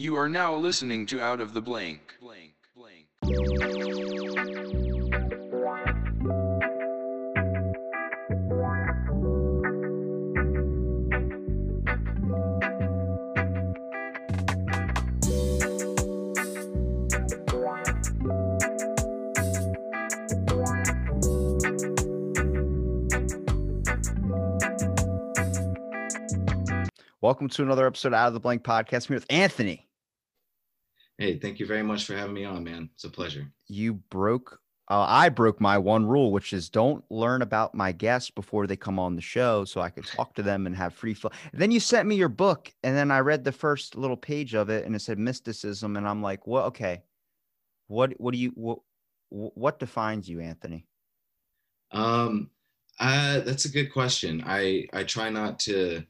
You are now listening to Out of the Blank. Blank, blank. Welcome to another episode of Out of the Blank podcast. I'm here with Anthony. Hey, thank you very much for having me on, man. It's a pleasure. You broke, uh, I broke my one rule, which is don't learn about my guests before they come on the show so I could talk to them and have free flow. Then you sent me your book, and then I read the first little page of it and it said mysticism. And I'm like, well, okay. What, what do you, what, what defines you, Anthony? Um, uh, that's a good question. I, I try not to,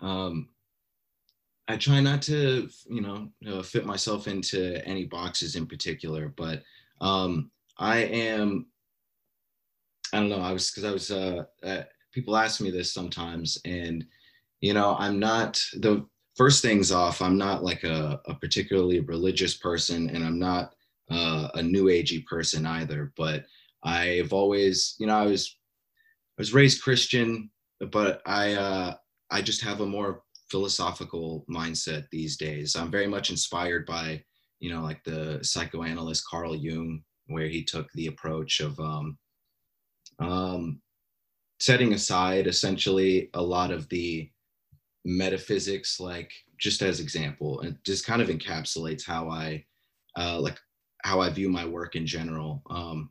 um, I try not to, you know, fit myself into any boxes in particular, but um, I am. I don't know. I was because I was. Uh, uh, people ask me this sometimes, and you know, I'm not the first things off. I'm not like a, a particularly religious person, and I'm not uh, a new agey person either. But I've always, you know, I was I was raised Christian, but I uh, I just have a more philosophical mindset these days. I'm very much inspired by, you know, like the psychoanalyst Carl Jung, where he took the approach of um, um, setting aside essentially a lot of the metaphysics, like just as example, and just kind of encapsulates how I uh, like how I view my work in general. Um,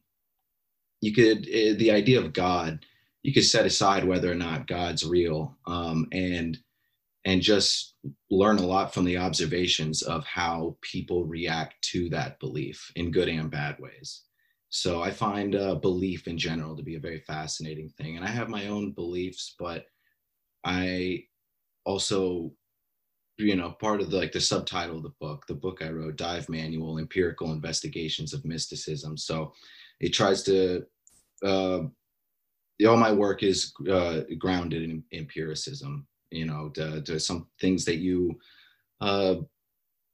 you could uh, the idea of God, you could set aside whether or not God's real, um, and and just learn a lot from the observations of how people react to that belief in good and bad ways. So I find uh, belief in general to be a very fascinating thing. And I have my own beliefs, but I also, you know, part of the, like the subtitle of the book, the book I wrote, Dive Manual, Empirical Investigations of Mysticism. So it tries to, uh, all my work is uh, grounded in empiricism you know to, to some things that you uh,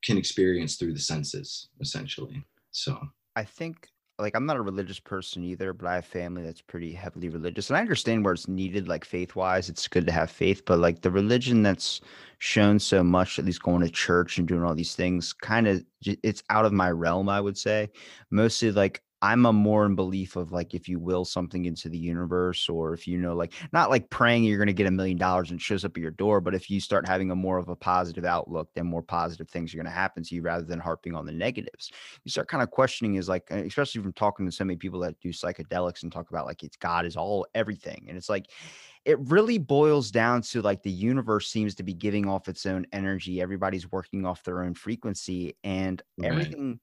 can experience through the senses essentially so. I think like i'm not a religious person either but i have family that's pretty heavily religious and i understand where it's needed like faith wise it's good to have faith but like the religion that's shown so much at least going to church and doing all these things kind of it's out of my realm i would say. Mostly like I'm a more in belief of like if you will something into the universe, or if you know, like not like praying you're going to get a million dollars and shows up at your door, but if you start having a more of a positive outlook, then more positive things are going to happen to you rather than harping on the negatives. You start kind of questioning is like, eh, especially from talking to so many people that do psychedelics and talk about like it's God is all everything, and it's like it really boils down to like the universe seems to be giving off its own energy. Everybody's working off their own frequency, and right. everything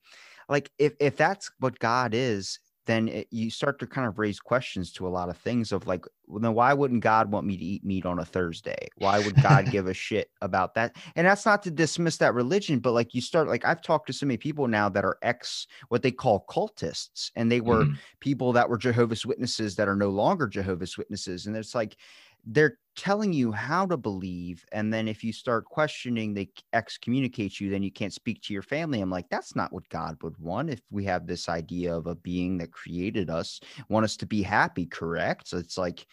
like if if that's what God is, then it, you start to kind of raise questions to a lot of things of like, well, then why wouldn't God want me to eat meat on a Thursday? Why would God give a shit about that? And that's not to dismiss that religion, but like you start, like I've talked to so many people now that are ex what they call cultists, and they were mm-hmm. people that were Jehovah's Witnesses that are no longer Jehovah's Witnesses, and it's like they're telling you how to believe and then if you start questioning they excommunicate you then you can't speak to your family. I'm like that's not what god would want if we have this idea of a being that created us want us to be happy correct? So it's like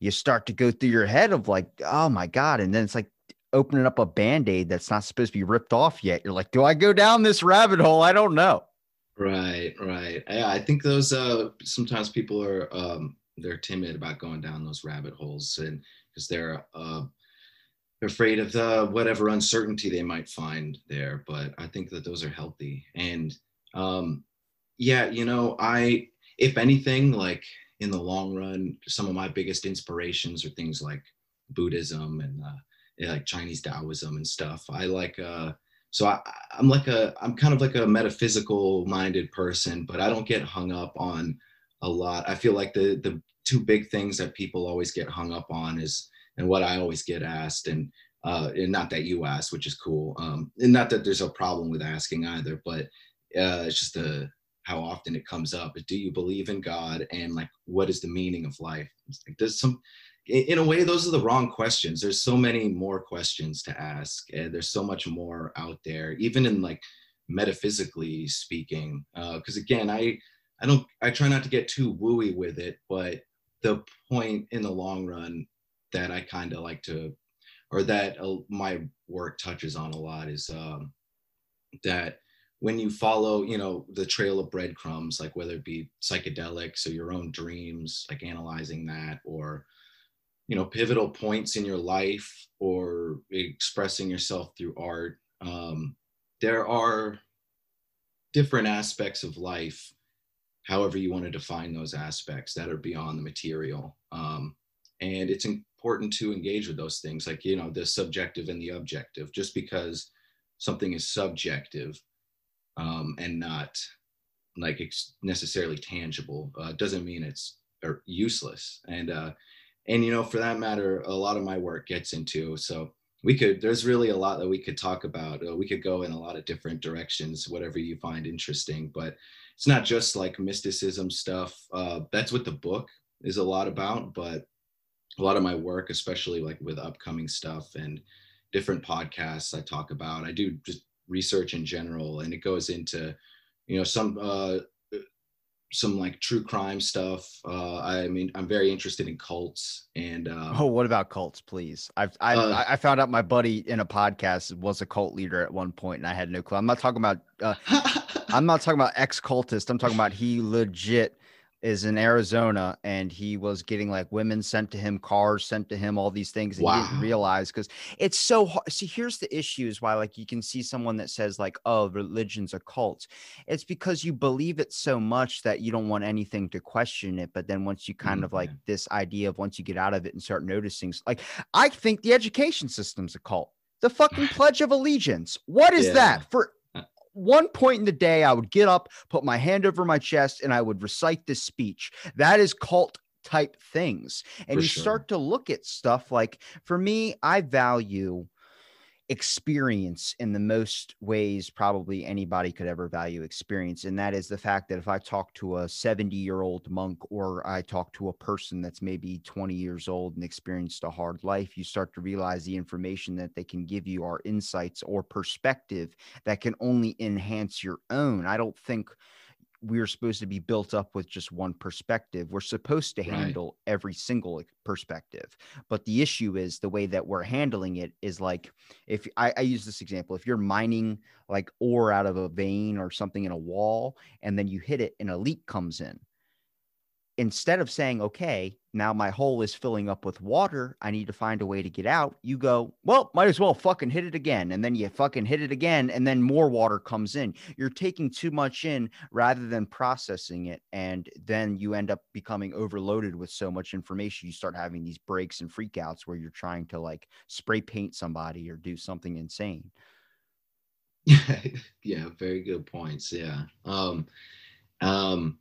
you start to go through your head of like oh my god and then it's like opening up a band-aid that's not supposed to be ripped off yet. You're like do i go down this rabbit hole? I don't know. Right right. Yeah i think those uh sometimes people are um they're timid about going down those rabbit holes and because they're uh, afraid of the whatever uncertainty they might find there but i think that those are healthy. And um, yeah you know i if anything like in the long run some of my biggest inspirations are things like buddhism and uh, like chinese taoism and stuff. I like uh so I, i'm like a i'm kind of like a metaphysical minded person but i don't get hung up on a lot. I feel like the the two big things that people always get hung up on is and what I always get asked and uh, and not that you asked, which is cool. Um, and not that there's a problem with asking either, but uh, it's just the how often it comes up. Do you believe in God and like what is the meaning of life? Like there's some in, in a way, those are the wrong questions. There's so many more questions to ask, and there's so much more out there, even in like metaphysically speaking. Because uh, again, I I don't I try not to get too wooey with it, but the point in the long run that I kind of like to, or that uh, my work touches on a lot is um, that when you follow, you know, the trail of breadcrumbs, like whether it be psychedelics or your own dreams, like analyzing that, or you know, pivotal points in your life, or expressing yourself through art. Um, there are different aspects of life however you want to define those aspects that are beyond the material. Um, and it's important to engage with those things, like, you know, the subjective and the objective. Just because something is subjective um, and not like it's necessarily tangible uh, doesn't mean it's er, useless. And, uh, and, you know, for that matter, a lot of my work gets into, so we could, there's really a lot that we could talk about. Uh, we could go in a lot of different directions, whatever you find interesting, but it's not just like mysticism stuff. Uh, that's what the book is a lot about, but a lot of my work, especially like with upcoming stuff and different podcasts I talk about, I do just research in general, and it goes into, you know, some uh, some like true crime stuff. Uh, I mean, I'm very interested in cults and. Uh, oh, what about cults, please? I've I, uh, I found out my buddy in a podcast was a cult leader at one point, and I had no clue. I'm not talking about. Uh, I'm not talking about ex cultist. I'm talking about he legit is in Arizona and he was getting like women sent to him, cars sent to him, all these things. And wow. he didn't realize because it's so hard. See, here's the issue is why like you can see someone that says, like, oh, religion's a cult. It's because you believe it so much that you don't want anything to question it. But then once you kind mm-hmm. of like this idea of once you get out of it and start noticing, like, I think the education system's a cult. The fucking Pledge of Allegiance. What is yeah. that for? One point in the day, I would get up, put my hand over my chest, and I would recite this speech. That is cult type things. And for you sure. start to look at stuff like, for me, I value experience in the most ways probably anybody could ever value experience and that is the fact that if i talk to a 70 year old monk or i talk to a person that's maybe 20 years old and experienced a hard life you start to realize the information that they can give you are insights or perspective that can only enhance your own. I don't think we're supposed to be built up with just one perspective. We're supposed to handle right. every single perspective. But the issue is the way that we're handling it is like if I, I, use this example, if you're mining like ore out of a vein or something in a wall, and then you hit it and a leak comes in, instead of saying, okay, now my hole is filling up with water, I need to find a way to get out, you go, well, might as well fucking hit it again. And then you fucking hit it again, and then more water comes in. You're taking too much in rather than processing it. And then you end up becoming overloaded with so much information. You start having these breaks and freakouts where you're trying to like spray paint somebody or do something insane. yeah, very good points. Yeah. Um, um,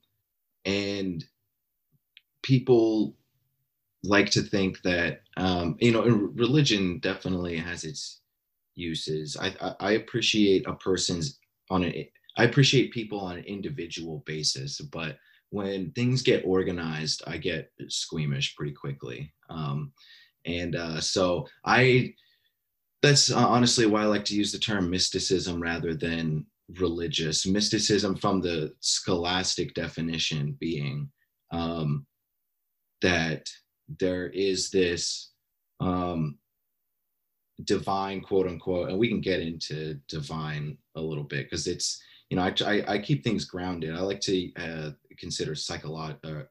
and people like to think that um, you know religion definitely has its uses. I, I, I appreciate a person's on an i appreciate people on an individual basis but when things get organized i get squeamish pretty quickly. Um, and uh, so i that's uh, honestly why i like to use the term mysticism rather than religious. Mysticism from the scholastic definition being um, that there is this um, divine quote unquote and we can get into divine a little bit because it's you know I, I, I, keep things grounded. I like to uh, consider psycholo- uh,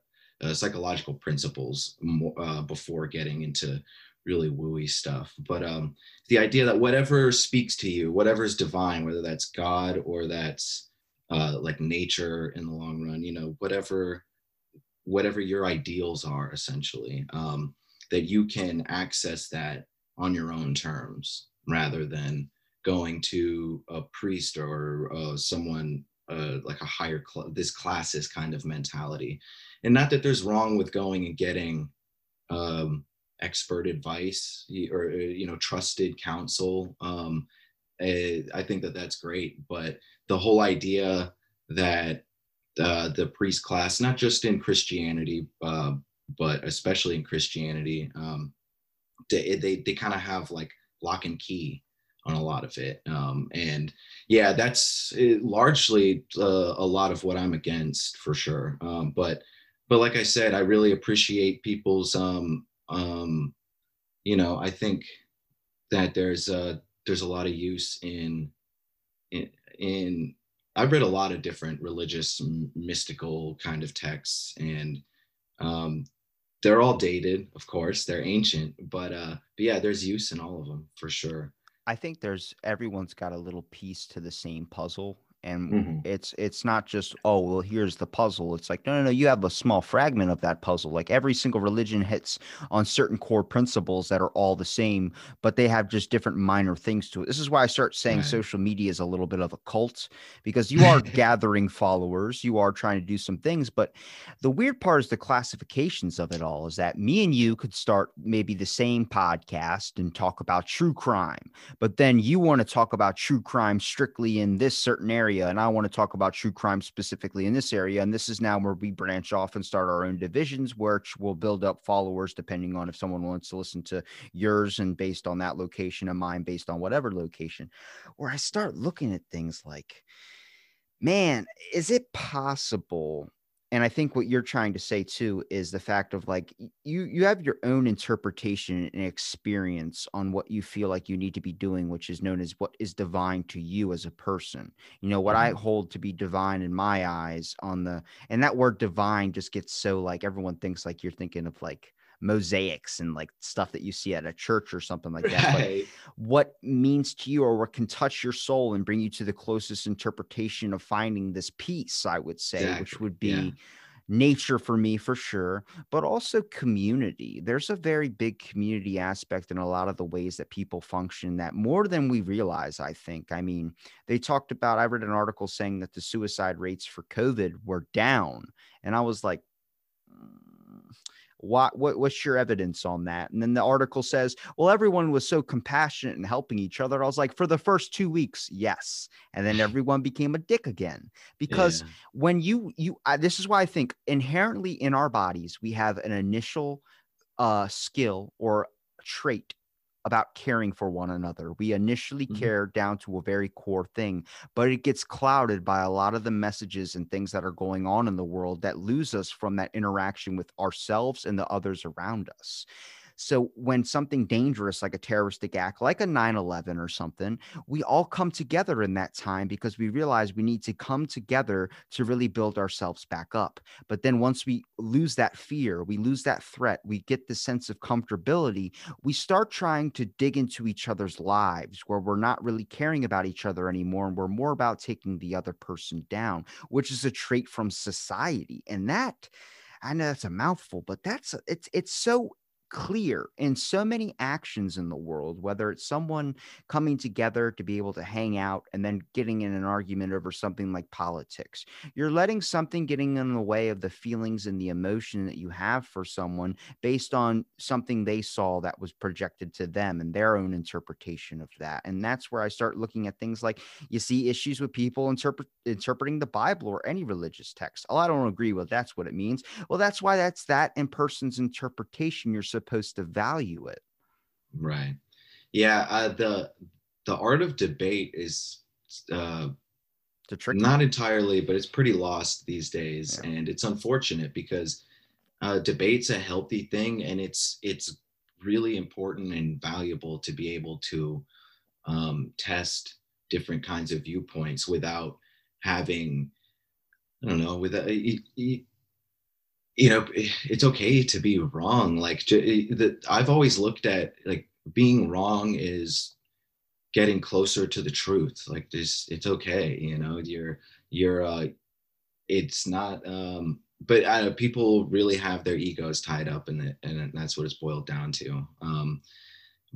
uh, psychological principles more, uh, before getting into really wooey stuff. But um, the idea that whatever speaks to you whatever is divine whether that's god or that's uh, like nature in the long run you know whatever whatever your ideals are essentially um, that you can access that on your own terms rather than going to a priest or uh, someone uh, like a higher cl- this classist kind of mentality. And not that there's wrong with going and getting um, expert advice or uh, you know trusted counsel um, eh, i think that that's great. But the whole idea that the priest class, not just in Christianity, uh, but especially in Christianity, um, they they, they kind of have like lock and key on a lot of it. Um, and yeah, that's it, largely uh, a lot of what I'm against for sure. Um, but but like I said, I really appreciate people's um, um, you know, I think that there's a there's a lot of use in in, in I've read a lot of different religious mystical kind of texts and um, they're all dated, of course, they're ancient, but uh, but yeah, there's use in all of them for sure. I think there's everyone's got a little piece to the same puzzle and Mhm. it's it's not just oh well here's the puzzle it's like no no no you have a small fragment of that puzzle like every single religion hits on certain core principles that are all the same but they have just different minor things to it this is why i start saying Right. social media is a little bit of a cult because you are gathering followers you are trying to do some things but the weird part is the classifications of it all is that me and you could start maybe the same podcast and talk about true crime but then you want to talk about true crime strictly in this certain area and i want to talk about true crime specifically in this area and this is now where we branch off and start our own divisions which will build up followers depending on if someone wants to listen to yours and based on that location and mine based on whatever location. Where i start looking at things like man is it possible and i think what you're trying to say too is the fact of like you you have your own interpretation and experience on what you feel like you need to be doing which is known as what is divine to you as a person. You know what i mm-hmm. hold to be divine in my eyes on the and that word divine just gets so like everyone thinks like you're thinking of like mosaics and like stuff that you see at a church or something like that Right. what means to you or what can touch your soul and bring you to the closest interpretation of finding this peace i would say which would be yeah. nature for me for sure but also community there's a very big community aspect in a lot of the ways that people function that more than we realize i think i mean they talked about i read an article saying that the suicide rates for covid were down and i was like "Mm, what, what what's your evidence on that? And then the article says well everyone was so compassionate and helping each other. I was like for the first two weeks yes. And then everyone became a dick again. Because Yeah. when you you I, this is why i think inherently in our bodies we have an initial uh skill or trait about caring for one another we initially Mhm. care down to a very core thing but it gets clouded by a lot of the messages and things that are going on in the world that lose us from that interaction with ourselves and the others around us so when something dangerous like a terroristic act like a 9-11 or something we all come together in that time because we realize we need to come together to really build ourselves back up. But then once we lose that fear, we lose that threat, we get the sense of comfortability, we start trying to dig into each other's lives where we're not really caring about each other anymore and we're more about taking the other person down, which is a trait from society. And that I know that's a mouthful, but that's it's it's so clear in so many actions in the world, whether it's someone coming together to be able to hang out and then getting in an argument over something like politics. You're letting something getting in the way of the feelings and the emotion that you have for someone based on something they saw that was projected to them and their own interpretation of that. And that's where I start looking at things like you see issues with people interpret interpreting the Bible or any religious text. Oh, I don't agree with that's what it means. Well, that's why that's that in person's interpretation. You're supposed to value it. Right. Yeah. Uh, the the art of debate is uh, not entirely, but it's pretty lost these days, Yeah. and it's unfortunate because uh, debate's a healthy thing, and it's it's really important and valuable to be able to um, test different kinds of viewpoints without having I don't know without you, you, you know it's okay to be wrong like j- the, I've always looked at like being wrong is getting closer to the truth like this it's okay you know you're you're uh it's not um but I know people really have their egos tied up in it and that's what it's boiled down to um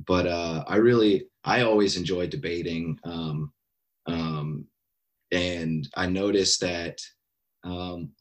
but uh I really I always enjoy debating um um and I noticed that um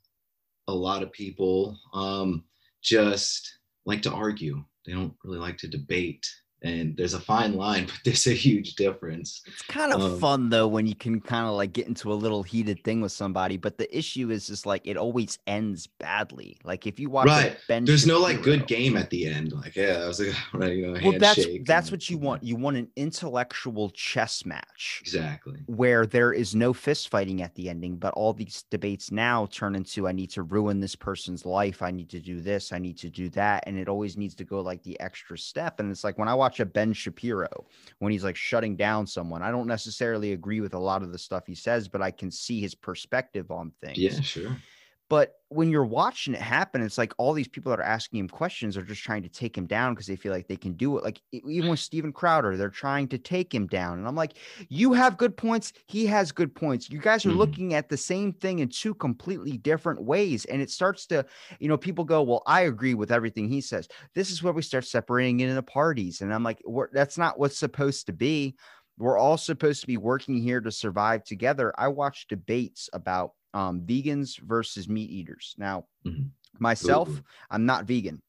a lot of people um just like to argue. They don't really like to debate and there's a fine line but there's a huge difference It's kind of Um, fun though when you can kind of like get into a little heated thing with somebody, but the issue is just like it always ends badly. Like if you watch Right. Ben there's no like good game at the end like yeah that was a right, you know, Well, that's that's and- what you want. You want an intellectual chess match exactly where there is no fist fighting at the ending, but all these debates now turn into I need to ruin this person's life. I need to do this. I need to do that. And it always needs to go like the extra step. And it's like when I watch a Ben Shapiro, when he's like shutting down someone, I don't necessarily agree with a lot of the stuff he says, but I can see his perspective on things. yeah sure But when you're watching it happen, it's like all these people that are asking him questions are just trying to take him down because they feel like they can do it. Like even with Steven Crowder, they're trying to take him down. And I'm like, you have good points. He has good points. You guys are Mhm. looking at the same thing in two completely different ways. And it starts to, you know, people go, well, I agree with everything he says. This is where we start separating into parties. And I'm like, that's not what's supposed to be. We're all supposed to be working here to survive together. I watch debates about um, vegans versus meat eaters. Now, Mhm. myself, Ooh. I'm not vegan.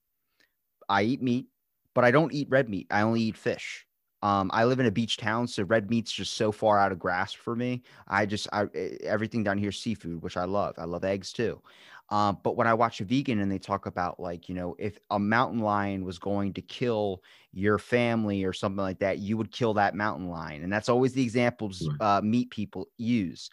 I eat meat, but I don't eat red meat. I only eat fish. Um, I live in a beach town, so red meat's just so far out of grasp for me. I just, I everything down here is seafood, which I love. I love eggs too. Um, but when I watch a vegan and they talk about like, you know, if a mountain lion was going to kill your family or something like that, you would kill that mountain lion, and that's always the examples uh, meat people use.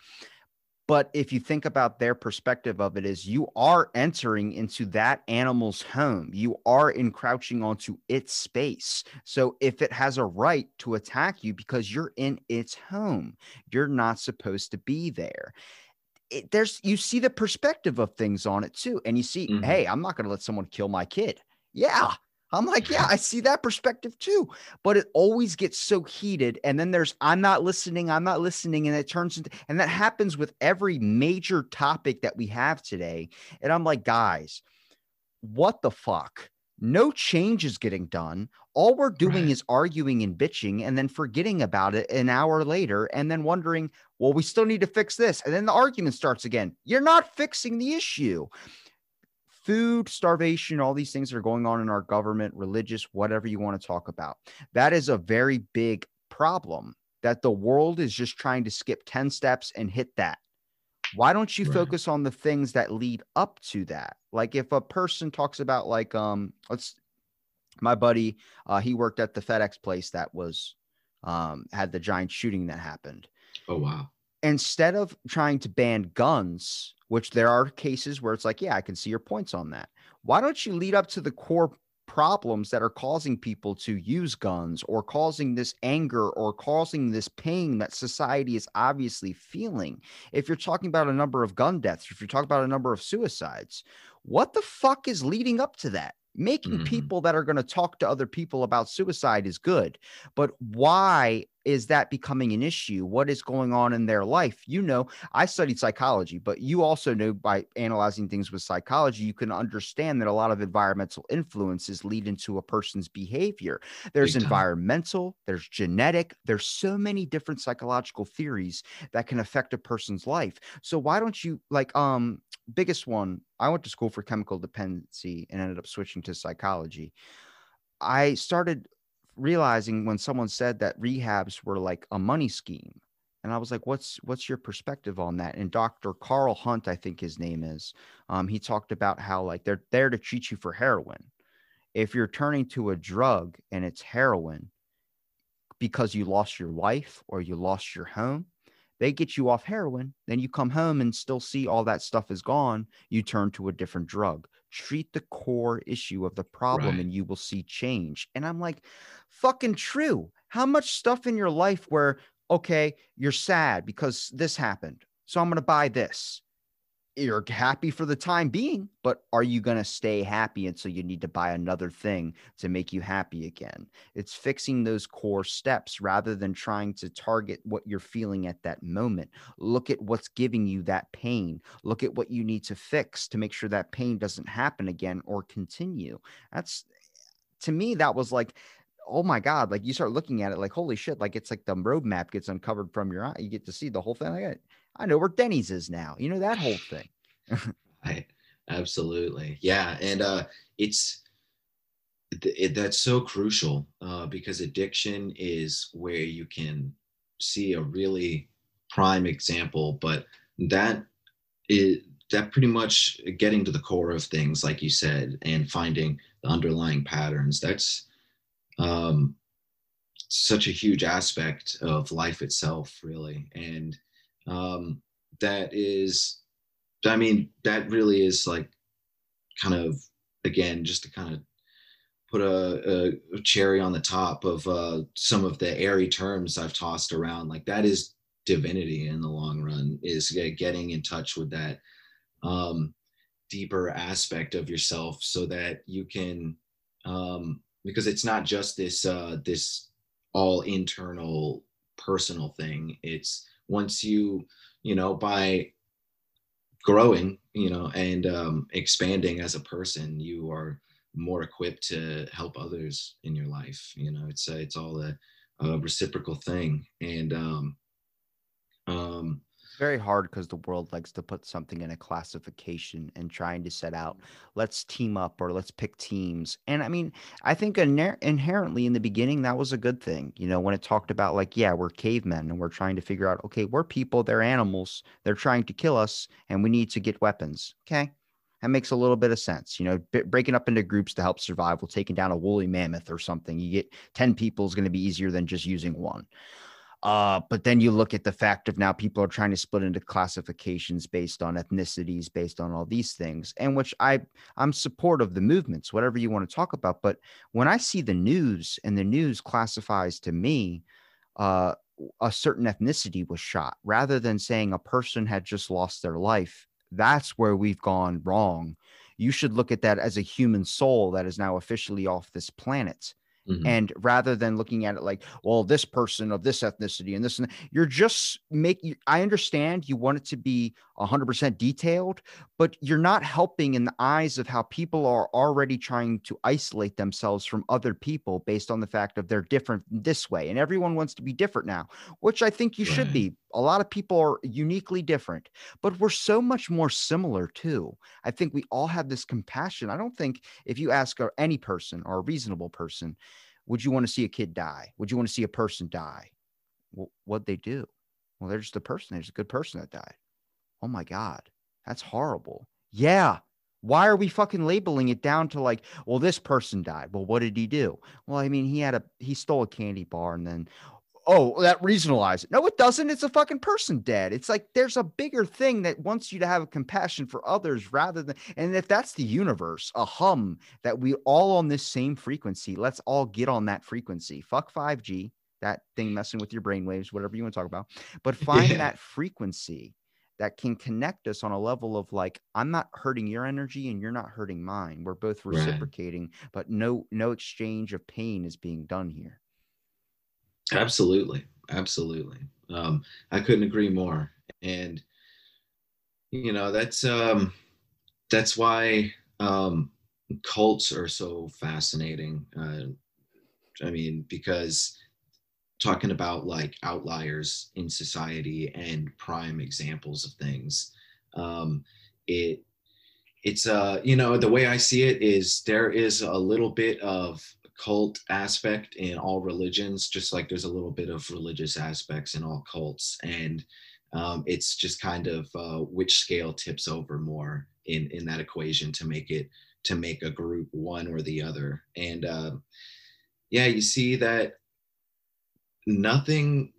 But if you think about their perspective of it, is you are entering into that animal's home. You are encroaching onto its space. So if it has a right to attack you because you're in its home, you're not supposed to be there. It, there's you see the perspective of things on it too, and you see, Mhm. hey, I'm not going to let someone kill my kid. Yeah, I'm like, yeah, I see that perspective too. But it always gets so heated. And then there's, I'm not listening, I'm not listening. And it turns into, and that happens with every major topic that we have today. And I'm like, guys, what the fuck? No change is getting done. All we're doing Right. is arguing and bitching and then forgetting about it an hour later and then wondering, well, we still need to fix this. And then the argument starts again. You're not fixing the issue food, starvation, all these things that are going on in our government, religious, whatever you want to talk about. That is a very big problem that the world is just trying to skip 10 steps and hit that. Why don't you Right. focus on the things that lead up to that? Like if a person talks about like um let's my buddy uh he worked at the FedEx place that was um had the giant shooting that happened oh wow instead of trying to ban guns, which there are cases where it's like, yeah, I can see your points on that. Why don't you lead up to the core problems that are causing people to use guns or causing this anger or causing this pain that society is obviously feeling? If you're talking about a number of gun deaths, if you're talking about a number of suicides, what the fuck is leading up to that? Making Mhm. people that are going to talk to other people about suicide is good, but why is that becoming an issue? What is going on in their life? You know, I studied psychology, but you also know by analyzing things with psychology, you can understand that a lot of environmental influences lead into a person's behavior. There's Big time. environmental, there's genetic, there's so many different psychological theories that can affect a person's life. So why don't you like um biggest one, I went to school for chemical dependency and ended up switching to psychology. I started realizing when someone said that rehabs were like a money scheme. And i was like what's what's your perspective on that? And dr carl hunt i think his name is um, he talked about how like they're there to treat you for heroin. If you're turning to a drug and it's heroin because you lost your wife or you lost your home they get you off heroin then you come home and still see all that stuff is gone you turn to a different drug treat the core issue of the problem Right. and you will see change. And i'm like fucking true. How much stuff in your life where okay you're sad because this happened so i'm going to buy this you're happy for the time being, but are you going to stay happy until you need to buy another thing to make you happy again? It's fixing those core steps rather than trying to target what you're feeling at that moment. Look at what's giving you that pain. Look at what you need to fix to make sure that pain doesn't happen again or continue. That's to me, that was like, oh my God, like you start looking at it like, holy shit, like it's like the roadmap gets uncovered from your eye. You get to see the whole thing. Like, I know where Denny's is now. You know that whole thing. I absolutely yeah, and uh, it's it, that's so crucial uh, because addiction is where you can see a really prime example but that is that pretty much getting to the core of things like you said and finding the underlying patterns that's um, such a huge aspect of life itself really and um, that is i mean that really is like kind of again just to kind of put a, a, cherry on the top of uh, some of the airy terms I've tossed around. Like that is divinity in the long run. Is getting in touch with that um, deeper aspect of yourself, so that you can, um, because it's not just this uh, this all internal personal thing. It's once you you know by growing you know and um, expanding as a person you are more equipped to help others in your life you know it's a, it's all a, a reciprocal thing. And um um very hard because the world likes to put something in a classification and trying to set out let's team up or let's pick teams and i mean i think iner- inherently in the beginning that was a good thing you know when it talked about like yeah we're cavemen and we're trying to figure out okay we're people they're animals they're trying to kill us and we need to get weapons okay that makes a little bit of sense. You know, b- breaking up into groups to help survival, taking down a woolly mammoth or something, you get 10 people is going to be easier than just using one. Uh, but then you look at the fact of now people are trying to split into classifications based on ethnicities, based on all these things, and which I I'm supportive of the movements, whatever you want to talk about. But when I see the news and the news classifies to me uh, a certain ethnicity was shot, rather than saying a person had just lost their life that's where we've gone wrong. You should look at that as a human soul that is now officially off this planet. Mm-hmm. And rather than looking at it like, well, this person of this ethnicity and this, and you're just making, I understand you want it to be 100% detailed, but you're not helping in the eyes of how people are already trying to isolate themselves from other people based on the fact of they're different this way. And everyone wants to be different now, which I think you right. should be. A lot of people are uniquely different, but we're so much more similar too. I think we all have this compassion. I don't think if you ask uh, any person or a reasonable person, would you want to see a kid die? Would you want to see a person die? What'd they do? Well, they're just a person. There's a good person that died. Oh my God, that's horrible. Yeah. Why are we fucking labeling it down to like, well, this person died. Well, what did he do? Well, I mean, he had a he stole a candy bar and then oh, that regionalized it. No, it doesn't. It's a fucking person dead. It's like there's a bigger thing that wants you to have a compassion for others rather than, and if that's the universe, a hum that we all on this same frequency, let's all get on that frequency. Fuck 5G, that thing messing with your brainwaves, whatever you want to talk about, but find yeah. that frequency that can connect us on a level of like i'm not hurting your energy and you're not hurting mine we're both reciprocating right. but no no exchange of pain is being done here Absolutely, absolutely. Um, I couldn't agree more. And you know that's um, that's why um, cults are so fascinating. Uh, I mean, because talking about like outliers in society and prime examples of things, um, it it's uh you know the way I see it is there is a little bit of cult aspect in all religions, just like there's a little bit of religious aspects in all cults. And um, it's just kind of uh, which scale tips over more in in that equation to make it to make a group one or the other. And uh, yeah, you see that nothing.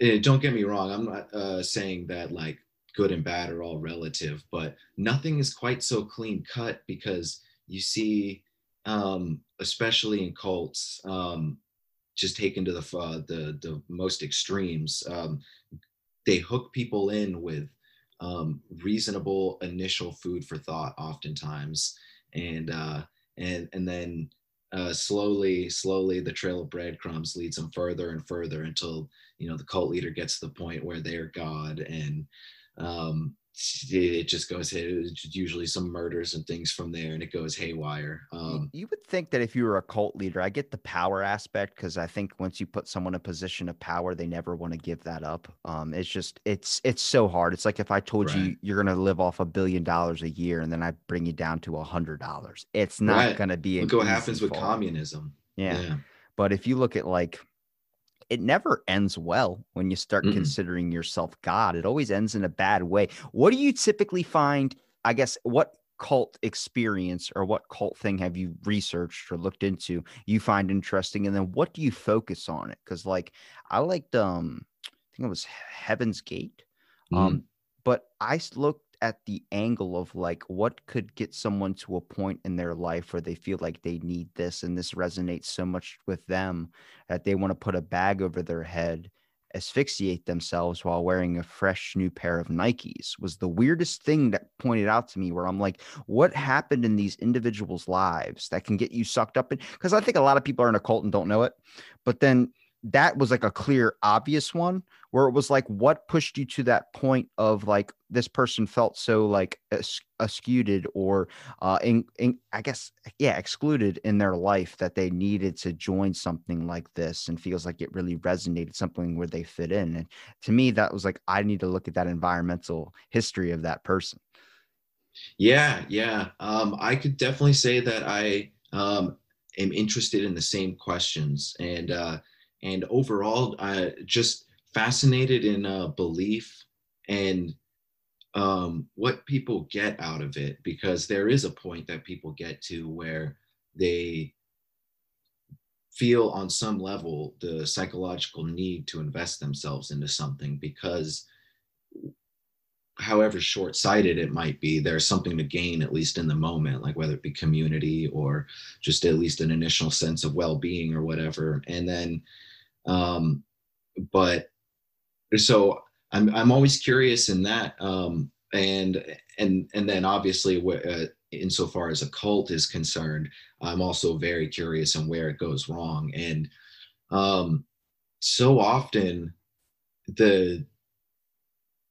Eh, don't get me wrong. I'm not uh, saying that like good and bad are all relative, but nothing is quite so clean cut because you see um, especially in cults, um, just taken to the uh, the the most extremes. Um, they hook people in with um, reasonable initial food for thought, oftentimes, and uh, and and then uh, slowly, slowly, the trail of breadcrumbs leads them further and further until you know the cult leader gets to the point where they're God, and um, it just goes it's usually some murders and things from there and it goes haywire um you would think that if you were a cult leader i get the power aspect because i think once you put someone in a position of power they never want to give that up um it's just it's it's so hard it's like if i told Right. you you're going to live off a billion dollars a year and then i bring you down to a hundred dollars it's not Right. going to be look what happens with fall. communism yeah. But if you look at like, it never ends well when you start Mm-mm. considering yourself God. It always ends in a bad way. What do you typically find? I guess what cult experience or what cult thing have you researched or looked into you find interesting? And then what do you focus on it? Because like I liked um I think it was Heaven's Gate. Mhm. Um, but i looked at the angle of like what could get someone to a point in their life where they feel like they need this, and this resonates so much with them that they want to put a bag over their head, asphyxiate themselves while wearing a fresh new pair of Nikes was the weirdest thing that pointed out to me where I'm like, what happened in these individuals' lives that can get you sucked up in? Because I think a lot of people are in a cult and don't know it, but then that was like a clear, obvious one where it was like, what pushed you to that point of like this person felt so like es- eschewed or uh, in, in, I guess, yeah, excluded in their life that they needed to join something like this and feels like it really resonated, something where they fit in. And to me, that was like, I need to look at that environmental history of that person. Yeah, yeah. Um, I could definitely say that I um, am interested in the same questions, and uh, and overall, uh, just fascinated in uh, belief and um, what people get out of it, because there is a point that people get to where they feel on some level the psychological need to invest themselves into something because however short-sighted it might be there's something to gain at least in the moment like whether it be community or just at least an initial sense of well-being or whatever. And then um but so i'm i'm always curious in that um and and and then obviously uh, insofar as a cult is concerned i'm also very curious on where it goes wrong. And um so often the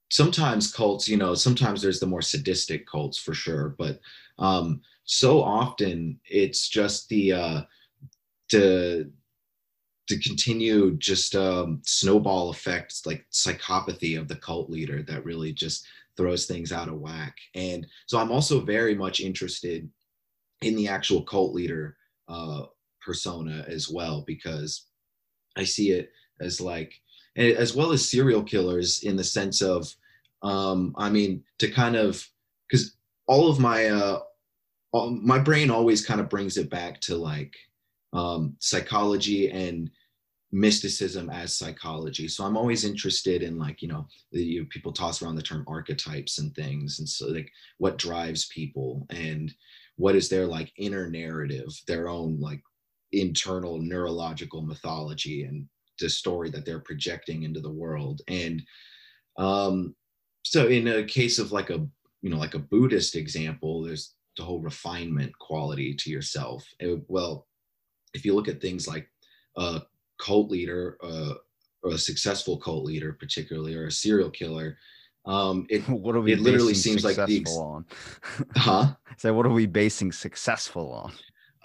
sometimes cults you know sometimes there's the more sadistic cults for sure but um so often it's just the uh to to continue just um snowball effect, like psychopathy of the cult leader that really just throws things out of whack. And so i'm also very much interested in the actual cult leader uh persona as well because i see it as like as well as serial killers in the sense of um i mean to kind of because all of my uh all, my brain always kind of brings it back to like um psychology and mysticism as psychology. So i'm always interested in like you know the, you, people toss around the term archetypes and things and so like what drives people and what is their like inner narrative their own like internal neurological mythology and the story that they're projecting into the world. And um so in a case of like a you know like a buddhist example there's the whole refinement quality to yourself. It- well if you look at things like a cult leader uh, or a successful cult leader particularly or a serial killer um it what are we It literally seems like the ex- on? huh so what are we basing successful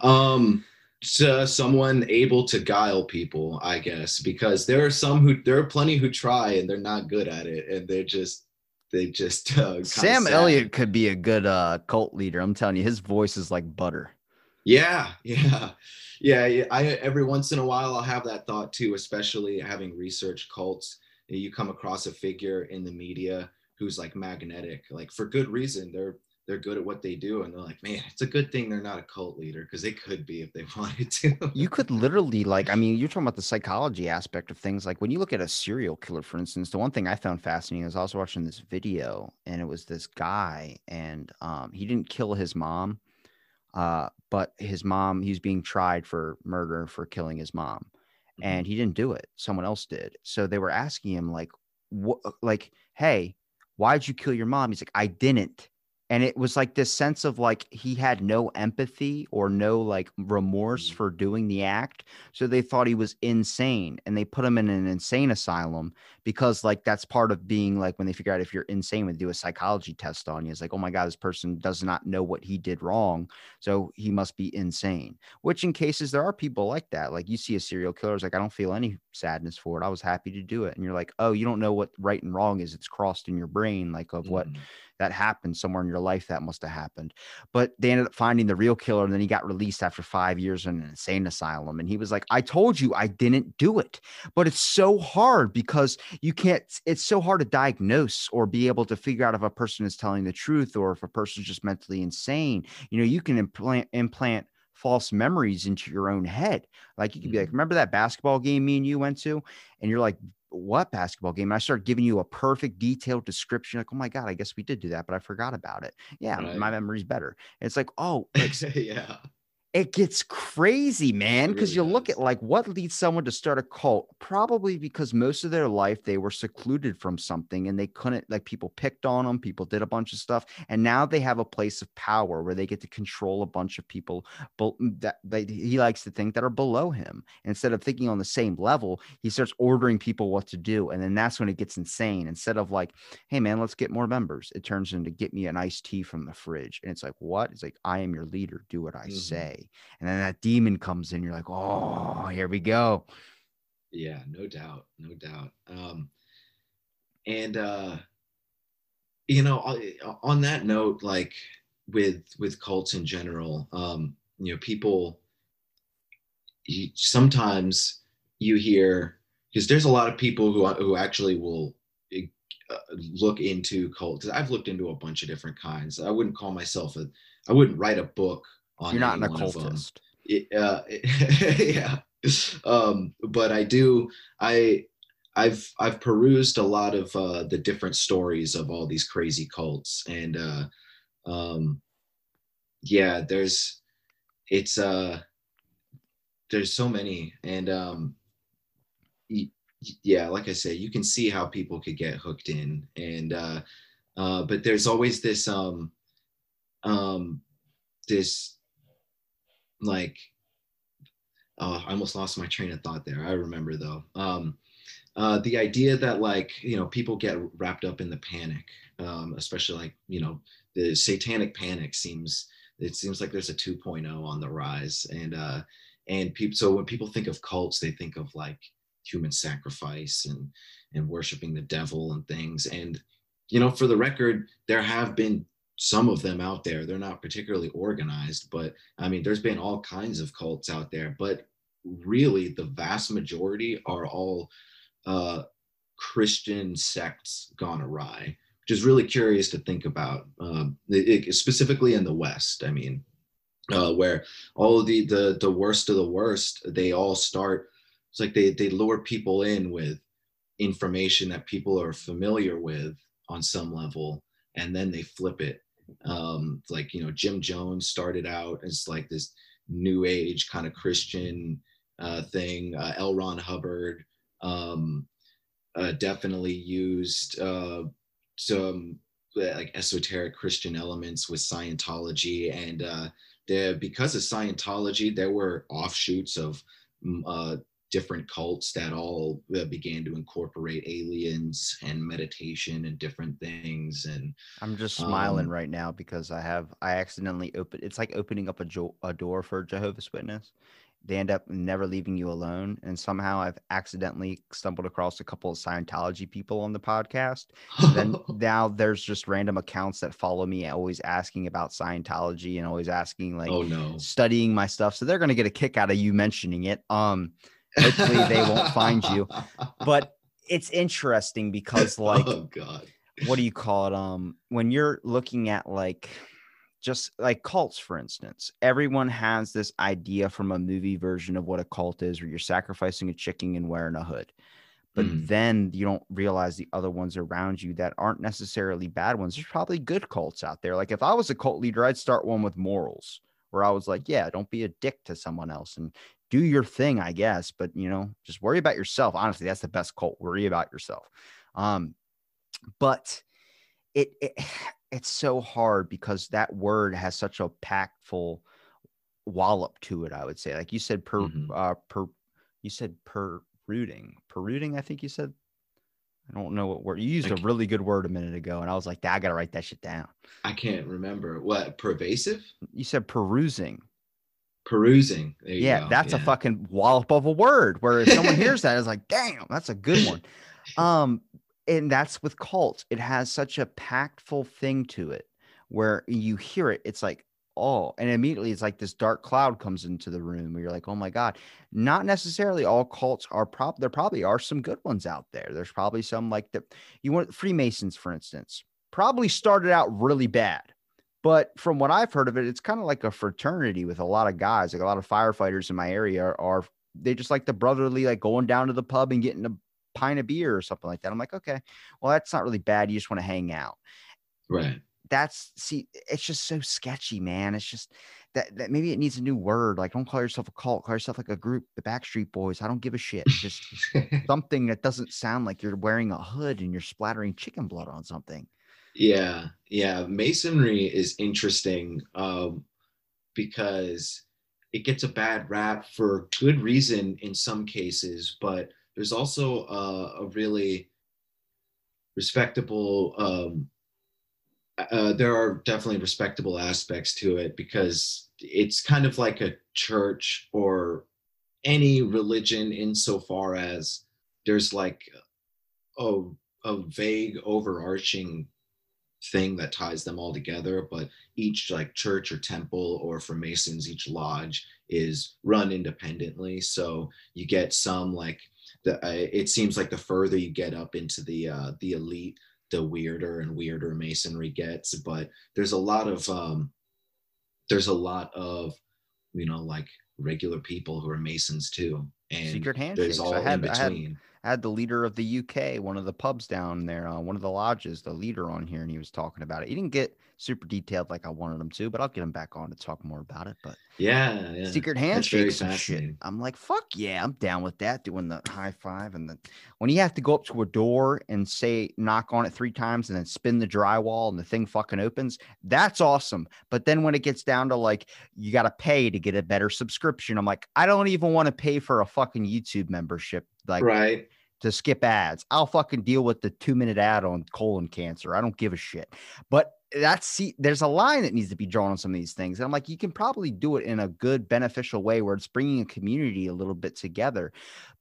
on? um so someone able to guile people i guess because there are some who there are plenty who try and they're not good at it and they're just they just uh, Sam. Elliott could be a good uh, cult leader. I'm telling you, his voice is like butter. yeah yeah yeah i every once in a while i'll have that thought too especially having researched cults you come across a figure in the media who's like magnetic like for good reason they're they're good at what they do and they're like man it's a good thing they're not a cult leader because they could be if they wanted to You could literally like, I mean, you're talking about the psychology aspect of things. Like when you look at a serial killer, for instance, the one thing I found fascinating is I was watching this video and it was this guy and um, he didn't kill his mom, uh, but his mom, he's being tried for murder for killing his mom. and he didn't do it. Someone else did. So they were asking him like, what, like, hey, why'd you kill your mom? He's like, I didn't. And it was like this sense of like he had no empathy or no like remorse Mhm. for doing the act so they thought he was insane and they put him in an insane asylum because like that's part of being like when they figure out if you're insane when they do a psychology test on you it's like oh my god this person does not know what he did wrong so he must be insane which in cases there are people like that like you see a serial killer it's like i don't feel any sadness for it i was happy to do it and you're like oh you don't know what right and wrong is it's crossed in your brain like of what Mhm. that happened somewhere in your life that must have happened. But they ended up finding the real killer and then he got released after five years in an insane asylum. And he was like, I told you I didn't do it. But it's so hard because you can't, it's so hard to diagnose or be able to figure out if a person is telling the truth or if a person's just mentally insane. You know, you can implant, implant false memories into your own head. Like you could be like, Mhm. remember that basketball game me and you went to? And you're like, what basketball game? And I start giving you a perfect detailed description. Like, oh my God, I guess we did do that, but I forgot about it. Yeah, Right. my memory's better. It's like, oh, like, yeah. It gets crazy, man. Because really you look at like what leads someone to start a cult, probably because most of their life they were secluded from something and they couldn't, like, people picked on them, people did a bunch of stuff, and now they have a place of power where they get to control a bunch of people but that they, he likes to think that are below him. Instead of thinking on the same level, he starts ordering people what to do. And then that's when it gets insane. Instead of like, hey, man, let's get more members, it turns into get me an iced tea from the fridge. And it's like, what? It's like, I am your leader. Do what I Mhm. say. And then that demon comes in. You're like, oh, here we go. Yeah, no doubt, no doubt. Um, and uh, you know, on- that note, like with with cults in general, um, you know, people you, sometimes you hear because there's a lot of people who who actually will uh, look into cults. I've looked into a bunch of different kinds. I wouldn't call myself a. I wouldn't write a book. You're not an any one of occultist. it, uh, yeah um but i do i i've i've perused a lot of uh the different stories of all these crazy cults and uh um yeah there's it's uh there's so many and um y- yeah like i say you can see how people could get hooked in and uh uh but there's always this um um this like oh, I almost lost my train of thought there. I remember though. Um, uh, the idea that like you know people get wrapped up in the panic, um, especially like you know the satanic panic seems it seems like there's a 2.0 on the rise, and uh, and people. So when people think of cults, they think of like human sacrifice and and worshiping the devil and things. And you know, for the record, there have been some of them out there. They're not particularly organized, but I mean, there's been all kinds of cults out there, but really the vast majority are all uh, Christian sects gone awry, which is really curious to think about, um, it- specifically in the West. I mean, uh, where all the, the the worst of the worst, they all start. It's like they they lure people in with information that people are familiar with on some level, and then they flip it um like you know jim jones started out as like this new age kind of christian uh thing uh l. Ron hubbard um uh, definitely used uh some uh, like esoteric christian elements with scientology and uh there because of scientology there were offshoots of mm, uh different cults that all uh, began to incorporate aliens and meditation and different things and I'm just smiling Um, right now because I have I accidentally open. It's like opening up a, jo- a door for a Jehovah's Witness. They end up never leaving you alone, and somehow I've accidentally stumbled across a couple of Scientology people on the podcast. And then now there's just random accounts that follow me, always asking about Scientology and always asking like oh no studying my stuff. So they're gonna get a kick out of you mentioning it. Um, Hopefully they won't find you. but it's interesting because like oh god. what do you call it? Um when you're looking at like just like cults for instance everyone has this idea from a movie version of what a cult is where you're sacrificing a chicken and wearing a hood. But Mm. then you don't realize the other ones around you that aren't necessarily bad ones. There's probably good cults out there. Like if i was a cult leader i'd start one with morals where i was like yeah don't be a dick to someone else and do your thing i guess but you know just worry about yourself honestly that's the best cult worry about yourself um but it, it it's so hard because that word has such a pactful wallop to it. I would say, like you said, per Mhm. uh, per you said per rooting, per rooting. I think you said. I don't know what word you used a really good word a minute ago, and I was like, I gotta write that shit down. I can't remember what pervasive You said perusing. perusing. Yeah, go, that's a fucking wallop of a word. Where if someone hears that, it's like, damn, that's a good one. Um, and that's with cults. It has such a pactful thing to it where you hear it, it's like, oh, and immediately it's like this dark cloud comes into the room where you're like, oh my God. Not necessarily all cults are prop there probably are some good ones out there. There's probably some like the you want Freemasons, for instance, probably started out really bad. But from what I've heard of it, it's kind of like a fraternity with a lot of guys, like a lot of firefighters in my area are, are they just like the brotherly, like going down to the pub and getting a pint of beer or something like that. I'm like, okay, well, that's not really bad. You just want to hang out. right. That's see, it's just so sketchy, man. It's just that, that maybe it needs a new word. Like, don't call yourself a cult, call yourself like a group, the Backstreet Boys. I don't give a shit. Just something that doesn't sound like you're wearing a hood and you're splattering chicken blood on something. Yeah, yeah. Masonry is interesting um, because it gets a bad rap for good reason in some cases, but there's also a, a really respectable. Um, uh, there are definitely respectable aspects to it because it's kind of like a church or any religion insofar as there's like a, a vague overarching thing that ties them all together but each like church or temple or for masons each lodge is run independently. So you get some like the uh, it seems like the further you get up into the uh the elite the weirder and weirder masonry gets but there's a lot of um there's a lot of you know like regular people who are masons too and Secret handshakes. there's all I had, in between had the leader of the UK, one of the pubs down there, uh, one of the lodges, the leader on here, and he was talking about it. He didn't get super detailed like I wanted him to, but I'll get him back on to talk more about it. But yeah, yeah. secret handshakes and shit. I'm like, fuck yeah, I'm down with that. Doing the high five and then when you have to go up to a door and say knock on it three times and then spin the drywall and the thing fucking opens, that's awesome. But then when it gets down to like you got to pay to get a better subscription, I'm like, I don't even want to pay for a fucking YouTube membership. Like right to skip ads. I'll fucking deal with the two minute ad on colon cancer. I don't give a shit. But that's see, there's a line that needs to be drawn on some of these things. And I'm like, you can probably do it in a good, beneficial way where it's bringing a community a little bit together,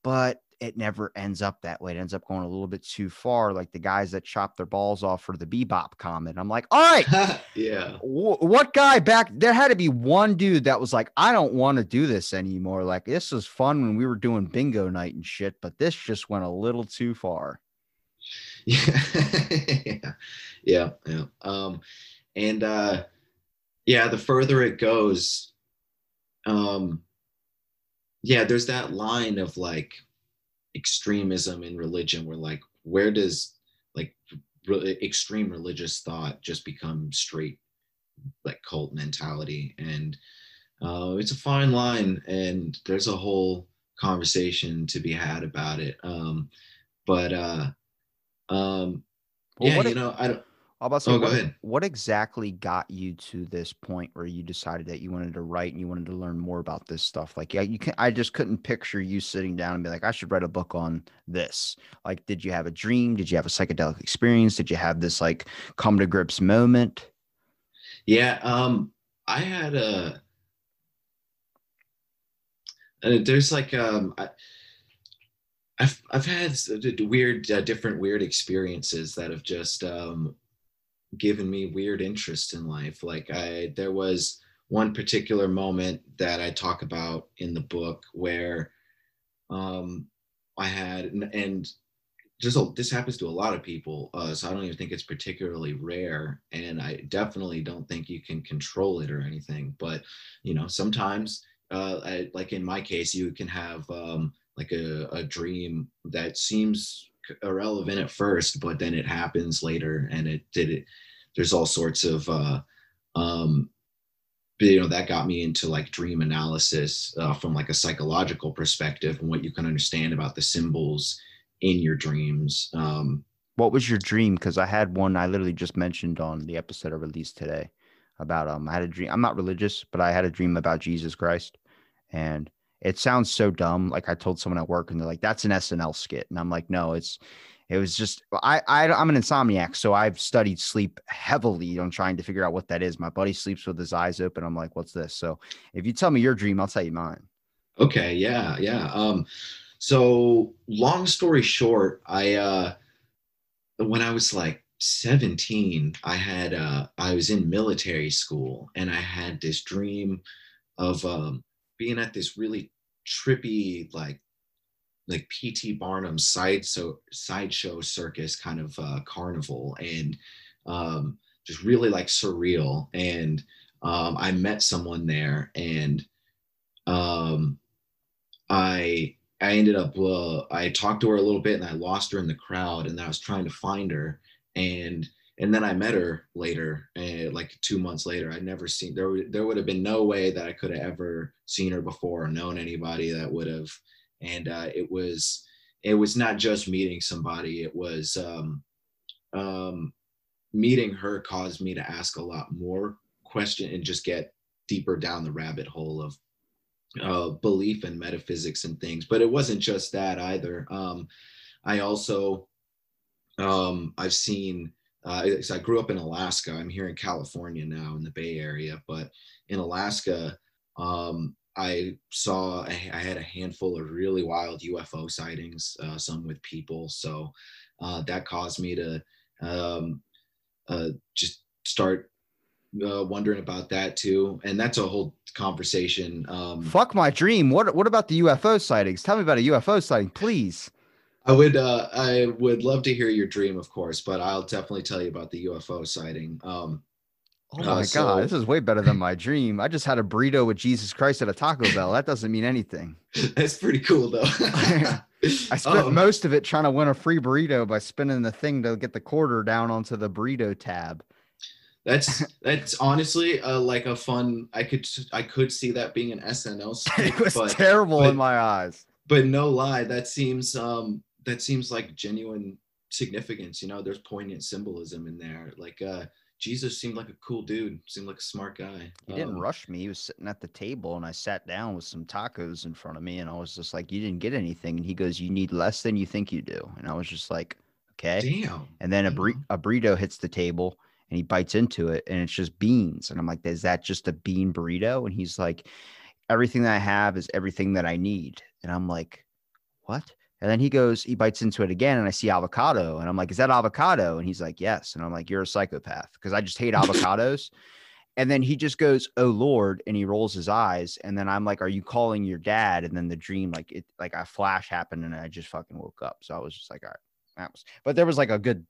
but it never ends up that way. It ends up going a little bit too far, like the guys that chop their balls off for the bebop comment. I'm like, all right, yeah. wh- what guy back there had to be one dude that was like i don't want to do this anymore. Like this was fun when we were doing bingo night and shit but this just went a little too far. Yeah yeah. Yeah yeah. Um and uh yeah the further it goes um yeah there's that line of like extremism in religion where like where does like re- extreme religious thought just become straight like cult mentality? And uh, it's a fine line and there's a whole conversation to be had about it. Um, but uh, um, Well, yeah you if- know i don't How about say, Oh, go what, ahead. what exactly got you to this point where you decided that you wanted to write and you wanted to learn more about this stuff? Like, yeah, you can. I just couldn't picture you sitting down and be like, I should write a book on this. Like, did you have a dream? Did you have a psychedelic experience? Did you have this like come to grips moment? Yeah, um, I had a. Uh, there's like um, I, I've I've had s- d- d- weird, uh, different weird experiences that have just um, given me weird interest in life. Like I, there was one particular moment that I talk about in the book where um, I had and, and a, this happens to a lot of people, uh, so I don't even think it's particularly rare, and I definitely don't think you can control it or anything. But you know, sometimes, uh, I, like in my case, you can have um, like a, a dream that seems irrelevant at first, but then it happens later, and it did it. There's all sorts of uh, um, you know that got me into like dream analysis uh, from like a psychological perspective and what you can understand about the symbols in your dreams um, What was your dream? Because I had one I literally just mentioned on the episode I released today about um I had a dream. I'm not religious, but I had a dream about Jesus Christ. And it sounds so dumb. Like I told someone at work and they're like, that's an SNL skit. And I'm like, no, it's it was just I, I I'm an insomniac, so I've studied sleep heavily on trying to figure out what that is. My buddy sleeps with his eyes open. I'm like, what's this? So if you tell me your dream, I'll tell you mine. Okay, yeah, yeah. Um, so long story short, I uh when I was like 17, I had uh I was in military school and I had this dream of um being at this really trippy like like PT Barnum side so sideshow circus kind of uh, carnival and um, just really like surreal. And um, I met someone there, and um, I I ended up uh, I talked to her a little bit, and I lost her in the crowd, and I was trying to find her, and and then I met her later, uh, like two months later. I'd never seen there. There would have been no way that I could have ever seen her before or known anybody that would have and uh, it was it was not just meeting somebody it was um, um, meeting her caused me to ask a lot more question and just get deeper down the rabbit hole of uh, belief and metaphysics and things but it wasn't just that either um, i also um, i've seen uh, I grew up in Alaska. I'm here in California now in the Bay Area, but in Alaska, um, I saw I had a handful of really wild UFO sightings, uh, some with people. So uh, that caused me to um, uh, just start uh, wondering about that too. And that's a whole conversation. Um, Fuck my dream. What What about the UFO sightings? Tell me about a UFO sighting, please. I would uh, I would love to hear your dream, of course, but I'll definitely tell you about the UFO sighting. Um, Oh my uh, so, god, this is way better than my dream. I just had a burrito with Jesus Christ at a Taco Bell. That doesn't mean anything. That's pretty cool though. I spent um, most of it trying to win a free burrito by spinning the thing to get the quarter down onto the burrito tab. That's that's honestly uh, like a fun. I could I could see that being an SNL. Skit, it was but, terrible but, in my eyes. But no lie, that seems um that seems like genuine significance. You know, there's poignant symbolism in there. Like uh Jesus seemed like a cool dude. Seemed like a smart guy. He didn't um, rush me. He was sitting at the table, and I sat down with some tacos in front of me, and I was just like, "You didn't get anything." And he goes, "You need less than you think you do." And I was just like, "Okay." Damn. And then a, bur- a burrito hits the table, and he bites into it, and it's just beans. And I'm like, "Is that just a bean burrito?" And he's like, "Everything that I have is everything that I need." And I'm like, "What?" And then he goes, he bites into it again, and I see avocado, and I'm like, "Is that avocado?" And he's like, "Yes." And I'm like, "You're a psychopath," because I just hate avocados. and then he just goes, "Oh Lord," and he rolls his eyes, and then I'm like, "Are you calling your dad?" And then the dream, like it, like a flash happened, and I just fucking woke up. So I was just like, "All right." That was, but there was like a good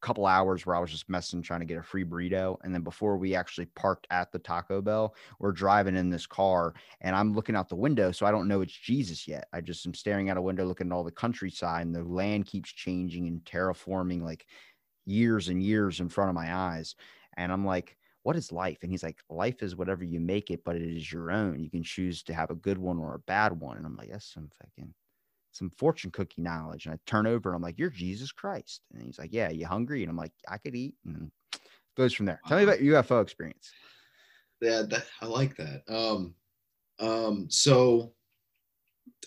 couple hours where I was just messing trying to get a free burrito. And then before we actually parked at the Taco Bell, we're driving in this car and I'm looking out the window. So I don't know it's Jesus yet. I just am staring out a window looking at all the countryside and the land keeps changing and terraforming like years and years in front of my eyes. And I'm like, what is life? And he's like, life is whatever you make it, but it is your own. You can choose to have a good one or a bad one. And I'm like, that's some fucking some fortune cookie knowledge. And I turn over and I'm like, You're Jesus Christ. And he's like, Yeah, you hungry? And I'm like, I could eat. And goes from there. Tell me about your UFO experience. Yeah, that, I like that. Um, um, so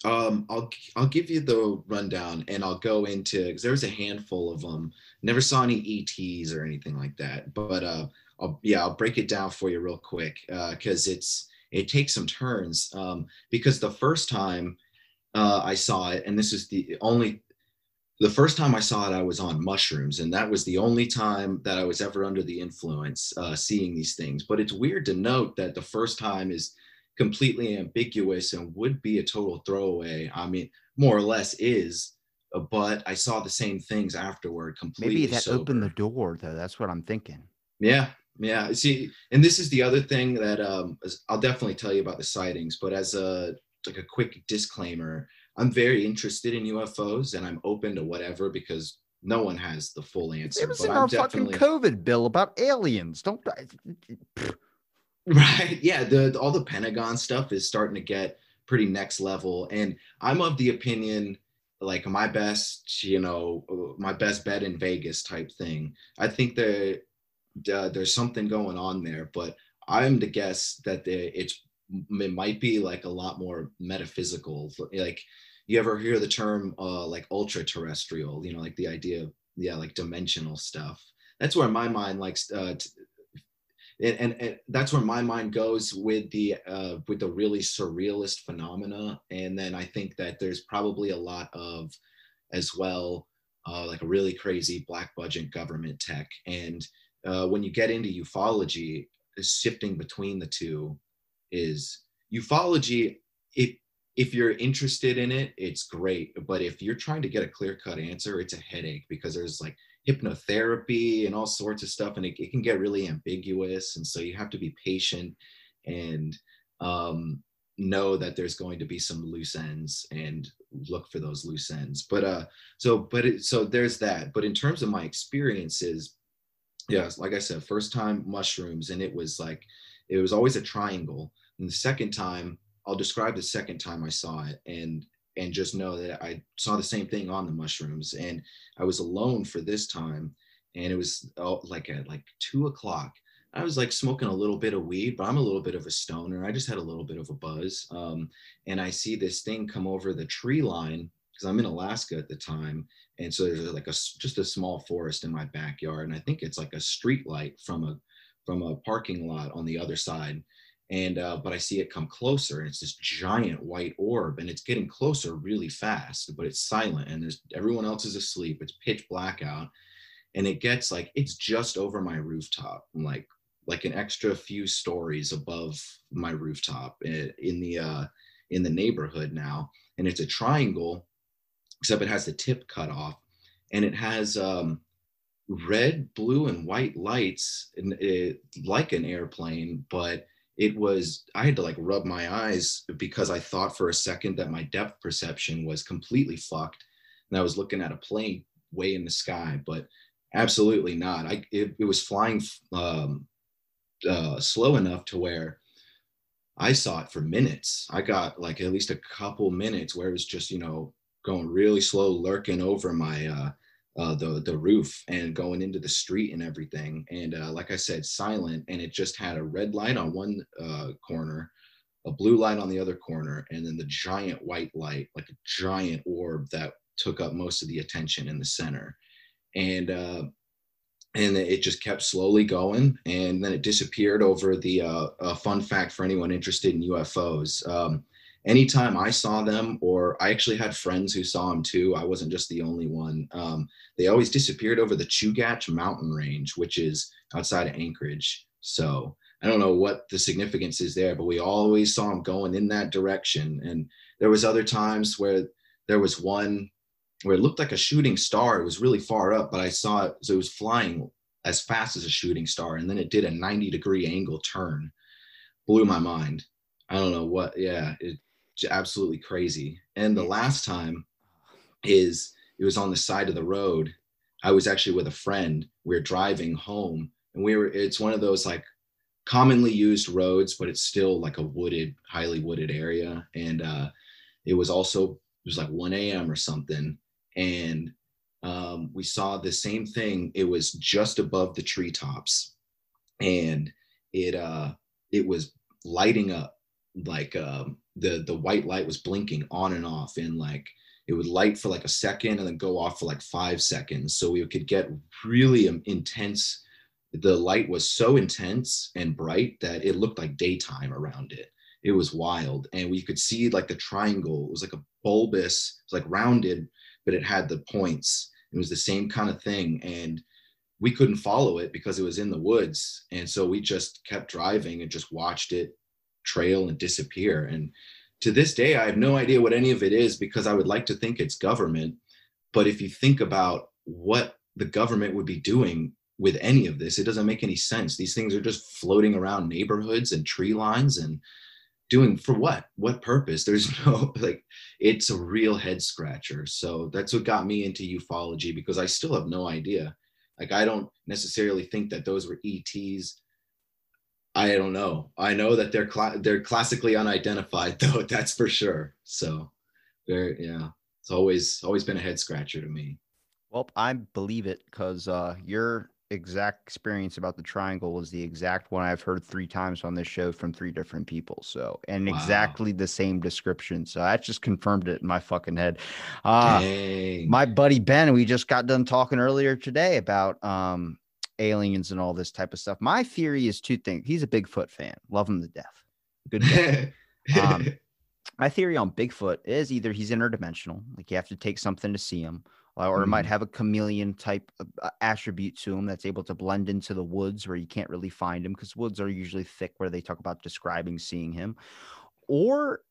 um, I'll I'll give you the rundown and I'll go into because there was a handful of them. Never saw any ETs or anything like that, but uh, I'll yeah I'll break it down for you real quick because uh, it's it takes some turns um, because the first time uh, I saw it, and this is the only the first time I saw it, I was on mushrooms, and that was the only time that I was ever under the influence uh, seeing these things. But it's weird to note that the first time is completely ambiguous and would be a total throwaway. I mean, more or less is, uh, but I saw the same things afterward. Completely. Maybe that sober. opened the door, though. That's what I'm thinking. Yeah, yeah. See, and this is the other thing that um, I'll definitely tell you about the sightings. But as a like a quick disclaimer. I'm very interested in ufos and i'm open to whatever because no one has the full answer it was in our definitely... fucking covid bill about aliens. Don't right. Yeah the all the pentagon stuff is starting to get pretty next level. And i'm of the opinion like my best, you know, my best bet in Vegas type thing. I think that uh, there's something going on there, but I'm to guess that the, it's it might be like a lot more metaphysical. Like you ever hear the term uh, like ultra terrestrial? You know, like the idea of yeah, like dimensional stuff. That's where my mind likes uh, t- and, and, and, that's where my mind goes with the uh, with the really surrealist phenomena and then i think that there's probably a lot of as well uh, like a really crazy black budget government tech and uh, when you get into ufology shifting between the two is ufology if if you're interested in it it's great. But if you're trying to get a clear cut answer it's a headache because there's like hypnotherapy and all sorts of stuff and it, it can get really ambiguous and so you have to be patient and um, know that there's going to be some loose ends and look for those loose ends. But uh so but it, so there's that. But in terms of my experiences yes like i said first time mushrooms and it was like it was always a triangle and the second time i'll describe the second time i saw it and and just know that I saw the same thing on the mushrooms. And I was alone for this time. And it was oh, like at like two o'clock. I was like smoking a little bit of weed, but I'm a little bit of a stoner. I just had a little bit of a buzz. Um, and I see this thing come over the tree line because I'm in Alaska at the time. And so there's like a just a small forest in my backyard. And I think it's like a street light from a from a parking lot on the other side and uh, but I see it come closer, and it's this giant white orb, and it's getting closer really fast, but it's silent, and there's everyone else is asleep. It's pitch black out, and it gets like it's just over my rooftop, like like an extra few stories above my rooftop eh, in the uh, in the neighborhood now, and it's a triangle, except it has the tip cut off, and it has um, red, blue, and white lights, and it, like an airplane, but it was i had to like rub my eyes because i thought for a second that my depth perception was completely fucked and i was looking at a plane way in the sky but absolutely not. I it, it was flying um, uh, slow enough to where i saw it for minutes. I got like at least a couple minutes where it was just you know going really slow lurking over my uh, uh, the the roof and going into the street and everything. And uh, like I said, silent, and it just had a red light on one uh, corner, a blue light on the other corner, and then the giant white light, like a giant orb that took up most of the attention in the center. And uh, and it just kept slowly going, and then it disappeared over the. Uh, fun fact for anyone interested in UFOs. Um, anytime I saw them, or I actually had friends who saw them too, I wasn't just the only one. Um, they always disappeared over the Chugach mountain range, which is outside of Anchorage. So I don't know what the significance is there, but we always saw them going in that direction. And there was other times where there was one where it looked like a shooting star. It was really far up, but I saw it, so it was flying as fast as a shooting star, and then it did a 90 degree angle turn. Blew my mind. I don't know what. Yeah, it absolutely crazy. And the last time is it was on the side of the road. I was actually with a friend. We are driving home and we were, it's one of those like commonly used roads, but it's still like a wooded, highly wooded area. And uh, it was also, it was like 1 a.m. or something. And um, we saw the same thing. It was just above the treetops and it, uh, it was lighting up like um, the the white light was blinking on and off and like it would light for like a second and then go off for like five seconds. So we could get really um, intense the light was so intense and bright that it looked like daytime around it. It was wild. And we could see like the triangle it was like a bulbous it was like rounded but it had the points. It was the same kind of thing. And we couldn't follow it because it was in the woods. And so we just kept driving and just watched it trail and disappear. And to this day, I have no idea what any of it is because I would like to think it's government. But if you think about what the government would be doing with any of this, it doesn't make any sense. These things are just floating around neighborhoods and tree lines and doing for what? What purpose? There's no like, it's a real head scratcher. So that's what got me into ufology because I still have no idea. Like, I don't necessarily think that those were ETs I don't know. I know that they're cl- they're classically unidentified though. That's for sure. So, very yeah. it's always always been a head scratcher to me. Well, I believe it because uh, your exact experience about the triangle was the exact one I've heard three times on this show from three different people. So, and Wow. exactly the same description. So that just confirmed it in my fucking head. Uh, Dang. my buddy Ben, we just got done talking earlier today about um, aliens and all this type of stuff. My theory is two things. He's a Bigfoot fan, love him to death. Good guy. Um, my theory on Bigfoot is either he's interdimensional, like you have to take something to see him, or it might have a chameleon type of, uh, attribute to him that's able to blend into the woods where you can't really find him because woods are usually thick where they talk about describing seeing him. Or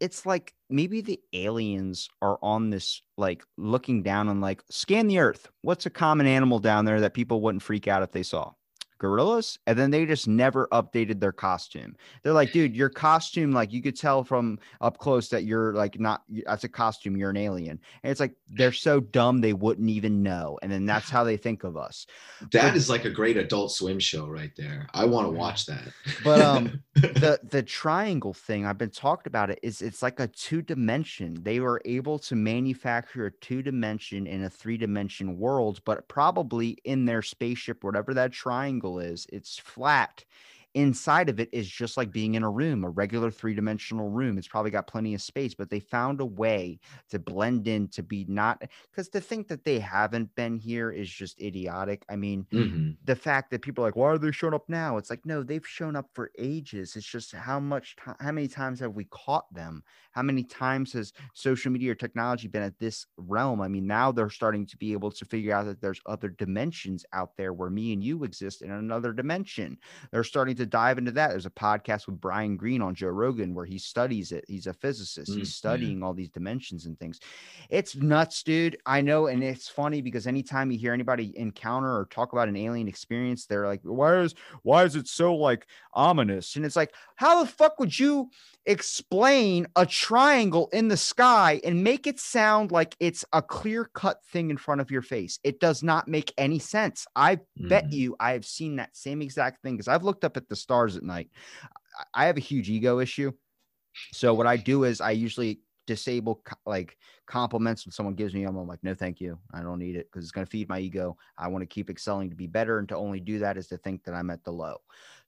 it's like maybe the aliens are on this like looking down and like scan the earth. What's a common animal down there that people wouldn't freak out if they saw? Gorillas, and then they just never updated their costume. They're like, dude, your costume, like you could tell from up close that you're like not y- that's a costume, you're an alien. And it's like they're so dumb they wouldn't even know. And then that's how they think of us. that is like a great adult swim show right there. I want to watch that. But, um, the the triangle thing i've been talked about it is it's like a two dimension they were able to manufacture a two dimension in a three dimension world but probably in their spaceship whatever that triangle is it's flat inside of it is just like being in a room a regular three dimensional room it's probably got plenty of space but they found a way to blend in to be not because to think that they haven't been here is just idiotic i mean Mhm. the fact that people are like, why are they showing up now? It's like, no, they've shown up for ages. It's just how much time, how many times have we caught them? How many times has social media or technology been at this realm? I mean, now they're starting to be able to figure out that there's other dimensions out there where me and you exist in another dimension. They're starting to dive into that. There's a podcast with Brian Greene on Joe Rogan where he studies it. He's a physicist. Mm, yeah. He's studying all these dimensions and things. It's nuts, dude. I know, and it's funny because anytime you hear anybody encounter or talk about an alien experience, they're like, "Why is why is it so like ominous?" And it's like, how the fuck would you explain a triangle in the sky and make it sound like it's a clear cut thing in front of your face? It does not make any sense. I bet Mhm. you I have seen that same exact thing because I've looked up at the stars at night. I- have a huge ego issue. So what I do is I usually disable like compliments when someone gives me them. I'm like, no, thank you. I don't need it because it's going to feed my ego. I want to keep excelling to be better. And to only do that is to think that I'm at the low.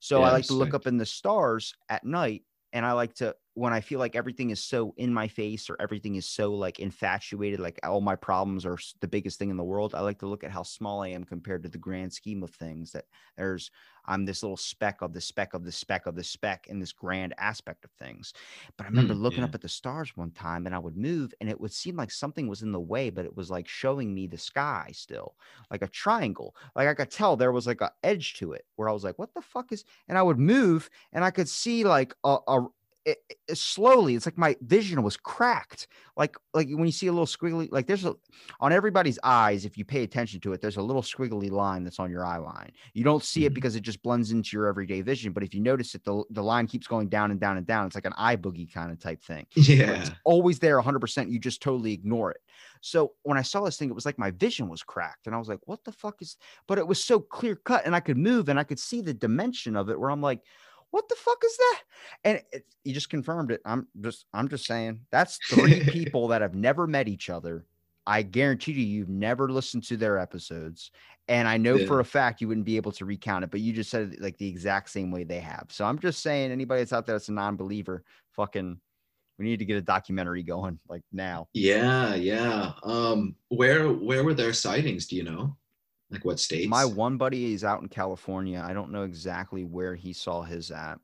So I like to look up in the stars at night. And I like to, when I feel like everything is so in my face or everything is so like infatuated, like all my problems are the biggest thing in the world, I like to look at how small I am compared to the grand scheme of things. That there's, I'm this little speck of the speck of the speck of the speck in this grand aspect of things. But I remember Hmm, looking yeah. up at the stars one time and I would move and it would seem like something was in the way, but it was like showing me the sky still, like a triangle. Like I could tell there was like a edge to it where I was like, what the fuck is, and I would move and I could see like a, a it, it- slowly it's like my vision was cracked like like when you see a little squiggly like there's a on everybody's eyes if you pay attention to it there's a little squiggly line that's on your eye line you don't see it Mhm. because it just blends into your everyday vision but if you notice it the, the line keeps going down and down and down it's like an eye boogie kind of type thing Yeah. it's always there 100% you just totally ignore it so when i saw this thing it was like my vision was cracked and i was like what the fuck is but it was so clear cut and i could move and i could see the dimension of it where i'm like what the fuck is that? And it, you just confirmed it. I'm just i'm just saying that's three people that have never met each other. I guarantee you you've never listened to their episodes. And i know for a fact you wouldn't be able to recount it but you just said it like the exact same way they have. So i'm just saying anybody that's out there that's a non-believer fucking we need to get a documentary going like now. Yeah, yeah. Um, where where were their sightings? Do you know? Like what states? my one buddy is out in california i don't know exactly where he saw his at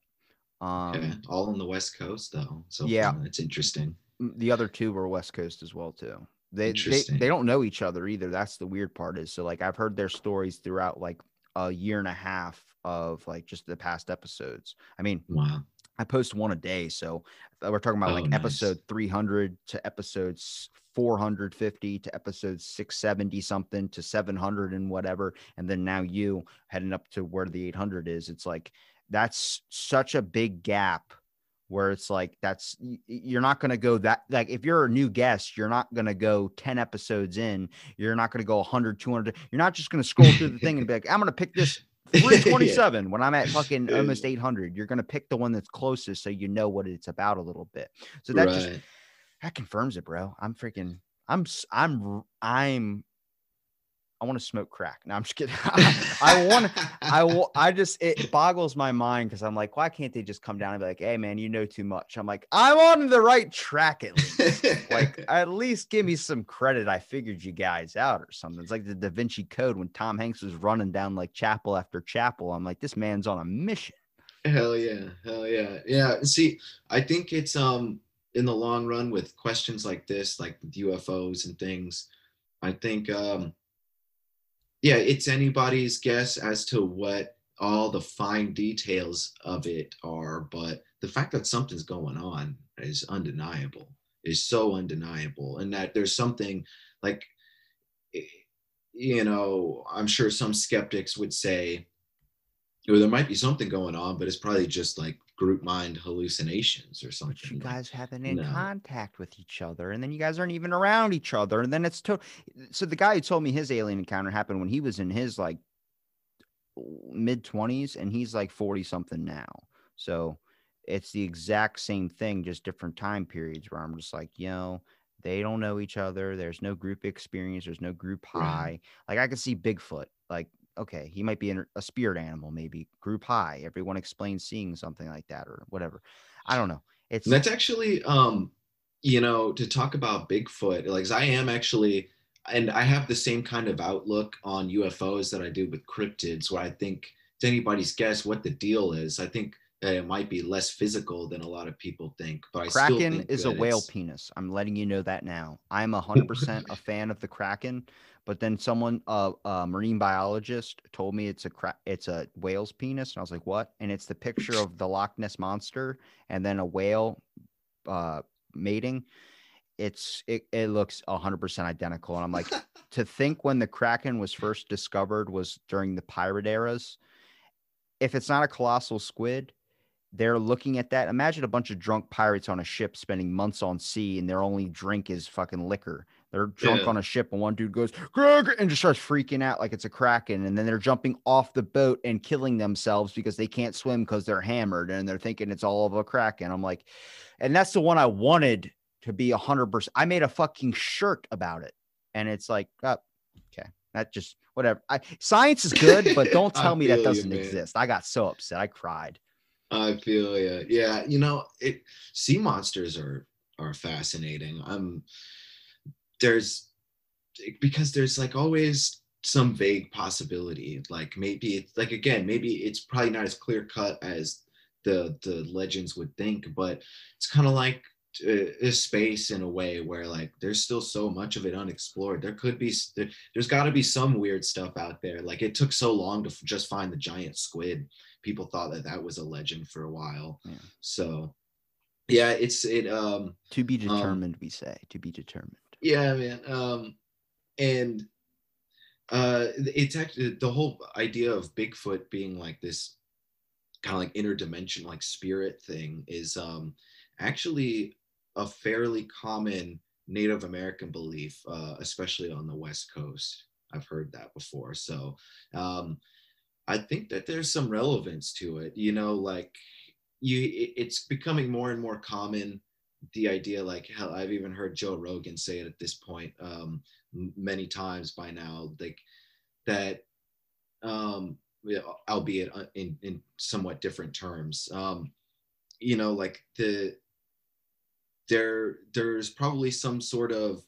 um Okay. All on the West Coast though. So Yeah. it's interesting. the other two were west coast as well too they, they they don't know each other either that's the weird part is so like i've heard their stories throughout like a year and a half of like just the past episodes i mean Wow. I post one a day so we're talking about Oh, like nice. episode 300 to episodes 450 to episode 670 something to 700 and whatever and then now you heading up to where the 800 is it's like that's such a big gap where it's like that's you're not going to go that like if you're a new guest you're not going to go 10 episodes in you're not going to go 100 200 you're not just going to scroll through the thing and be like i'm going to pick this 327 when i'm at fucking almost 800 you're going to pick the one that's closest so you know what it's about a little bit. So that just that confirms it bro. I'm freaking I'm I'm I'm I want to smoke crack. No, I'm just kidding. I want I wa- I just it boggles my mind because I'm like, why can't they just come down and be like, hey man, you know too much? I'm like, I'm on the right track at least. like at least give me some credit. I figured you guys out or something. It's like the Da Vinci Code when Tom Hanks was running down like chapel after chapel. I'm like, this man's on a mission. Hell yeah, hell yeah, yeah. See, I think it's um in the long run with questions like this, like with UFOs and things. I think um yeah, it's anybody's guess as to what all the fine details of it are, but the fact that something's going on is undeniable. Is so undeniable, and that there's something like eh, you know, I'm sure some skeptics would say, or there might be something going on, but it's probably just like group mind hallucinations or something. But you guys haven't in no. contact with each other, and then you guys aren't even around each other, and then it's to. So the guy who told me his alien encounter happened when he was in his like mid twenties, and he's like forty something now. So it's the exact same thing, just different time periods. Where I'm just like, you know, they don't know each other. There's no group experience. There's no group Right. high. Like I could see Bigfoot. Like okay, he might be a spirit animal, maybe group high. Everyone explains seeing something like that or whatever. I don't know. It's That's actually, um, you know, to talk about Bigfoot, like I am actually, and I have the same kind of outlook on UFOs that I do with cryptids, where I think it's anybody's guess what the deal is. I think it might be less physical than a lot of people think, but I still Kraken think is a whale it's- penis. I'm letting you know that now. I'm a hundred percent a fan of the Kraken, but then someone, uh, a marine biologist, told me it's a cra- it's a whale's penis, and I was like, what? And it's the picture of the Loch Ness monster and then a whale, uh, mating. It's it, it looks hundred percent identical, and I'm like, to think when the Kraken was first discovered was during the pirate eras. If it's not a colossal squid, they're looking at that. Imagine a bunch of drunk pirates on a ship spending months on sea, and their only drink is fucking liquor. They're drunk Yeah. on a ship, and one dude goes and just starts freaking out like it's a kraken, and then they're jumping off the boat and killing themselves because they can't swim because they're hammered, and they're thinking it's all of a kraken. I'm like, and that's the one I wanted to be a hundred percent. I made a fucking shirt about it, and it's like, oh, okay, that just whatever. I science is good, but don't tell me that doesn't man. exist. I got so upset, I cried. I feel yeah, yeah. You know, it sea monsters are are fascinating. Um, there's because there's like always some vague possibility. Like maybe it's like again, maybe it's probably not as clear cut as the the legends would think, but it's kind of like uh, a space in a way where like there's still so much of it unexplored. There could be there, there's got to be some weird stuff out there. Like it took so long to f- just find the giant squid people thought that that was a legend for a while. Yeah. So yeah, it's it um To be Um, determined, we say. To be determined. yeah, man. Um and uh it's actually the whole idea of Bigfoot being like this kind of like interdimensional like spirit thing is um actually a fairly common Native American belief, uh, especially on the West Coast. I've heard that before. So um I think that there's some relevance to it. You know, like you it's becoming more and more common the idea like hell i've even heard joe rogan say it at this point um many times by now like that um albeit uh, in in somewhat different terms um you know like the there there's probably some sort of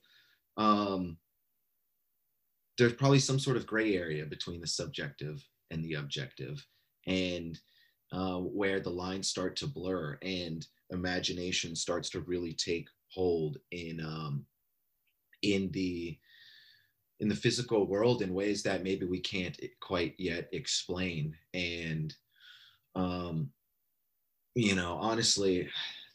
um there's probably some sort of gray area between the subjective and the objective and uh, where the lines start to blur and imagination starts to really take hold in um, in the in the physical world in ways that maybe we can't quite yet explain. And um, you know honestly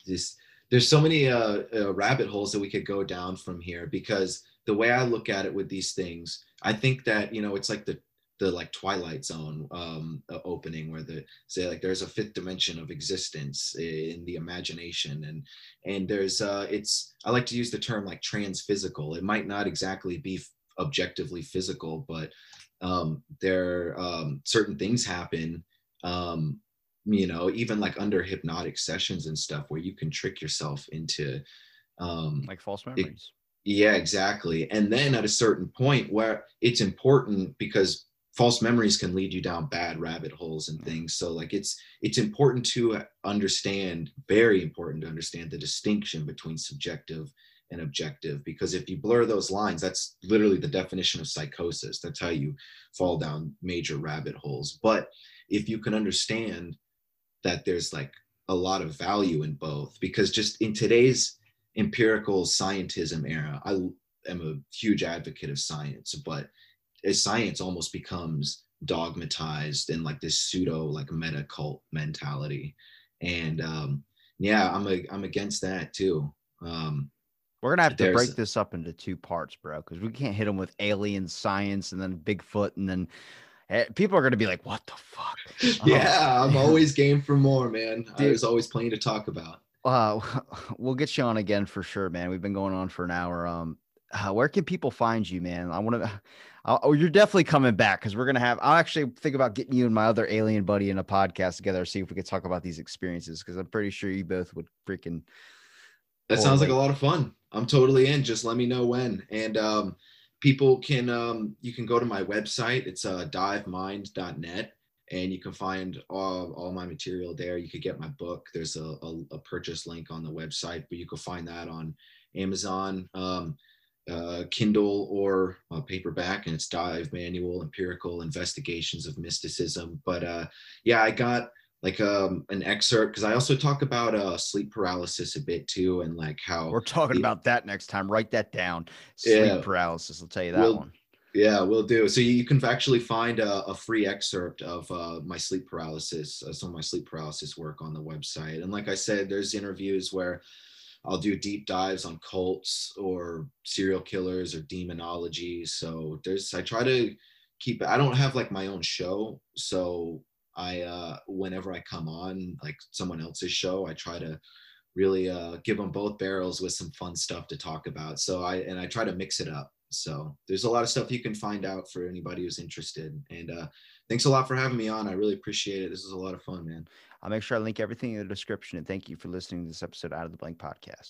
this there's so many uh, uh, rabbit holes that we could go down from here because the way I look at it with these things, I think that you know it's like the the like Twilight Zone um, opening where the say like there's a fifth dimension of existence in the imagination and and there's uh it's I like to use the term like transphysical. It might not exactly be f- objectively physical, but um, there um, certain things happen um, you know even like under hypnotic sessions and stuff where you can trick yourself into um Like false memories. Yeah, exactly. And then at a certain point where it's important because false memories can lead you down bad rabbit holes and mm. things. So like it's it's important to uh, understand, very important to understand the distinction between subjective and objective because if you blur those lines, that's literally the definition of psychosis. That's how you fall down major rabbit holes. But if you can understand that there's like a lot of value in both because just in today's empirical scientism era i am a huge advocate of science but as science almost becomes dogmatized in like this pseudo like meta cult mentality and um yeah i'm a, i'm against that too um we're gonna have to break this up into two parts, bro, because we can't hit them with alien science and then Bigfoot, and then eh, people are gonna be like, "What the fuck?" yeah i'm always game for more man Dude. there's always plenty to talk about Uh, we'll get you on again for sure, man. We've been going on for an hour. Um, uh, where can people find you, man? I want to. Oh, you're definitely coming back because we're gonna have. I'll actually think about getting you and my other alien buddy in a podcast together, see if we could talk about these experiences because I'm pretty sure you both would freaking. That sounds like a lot of fun. I'm totally in. Just let me know when. And um, people can um, you can go to my website. It's uh, divemind.net, and you can find all, all my material there. You could get my book. There's a, a, a purchase link on the website, but you can find that on Amazon, um, uh, Kindle, or uh, paperback. And it's Dive Manual: Empirical Investigations of Mysticism. But uh, yeah, I got like um an excerpt because I also talk about uh sleep paralysis a bit too and like how We're talking Yeah. about that next time. Write that down. Sleep Yeah. paralysis. I'll tell you that We'll- one. yeah we'll do so you can actually find a, a free excerpt of uh, my sleep paralysis uh, some of my sleep paralysis work on the website and like I said there's interviews where I'll do deep dives on cults or serial killers or demonology. So there's I try to keep it. I don't have like my own show. So I uh whenever I come on like someone else's show I try to really uh give them both barrels with some fun stuff to talk about. So I and I try to mix it up. So there's a lot of stuff you can find out for anybody who's interested. And uh thanks a lot for having me on. I really appreciate it. This is a lot of fun man I'll make sure I link everything in the description. And thank you for listening to this episode out of the blank podcast.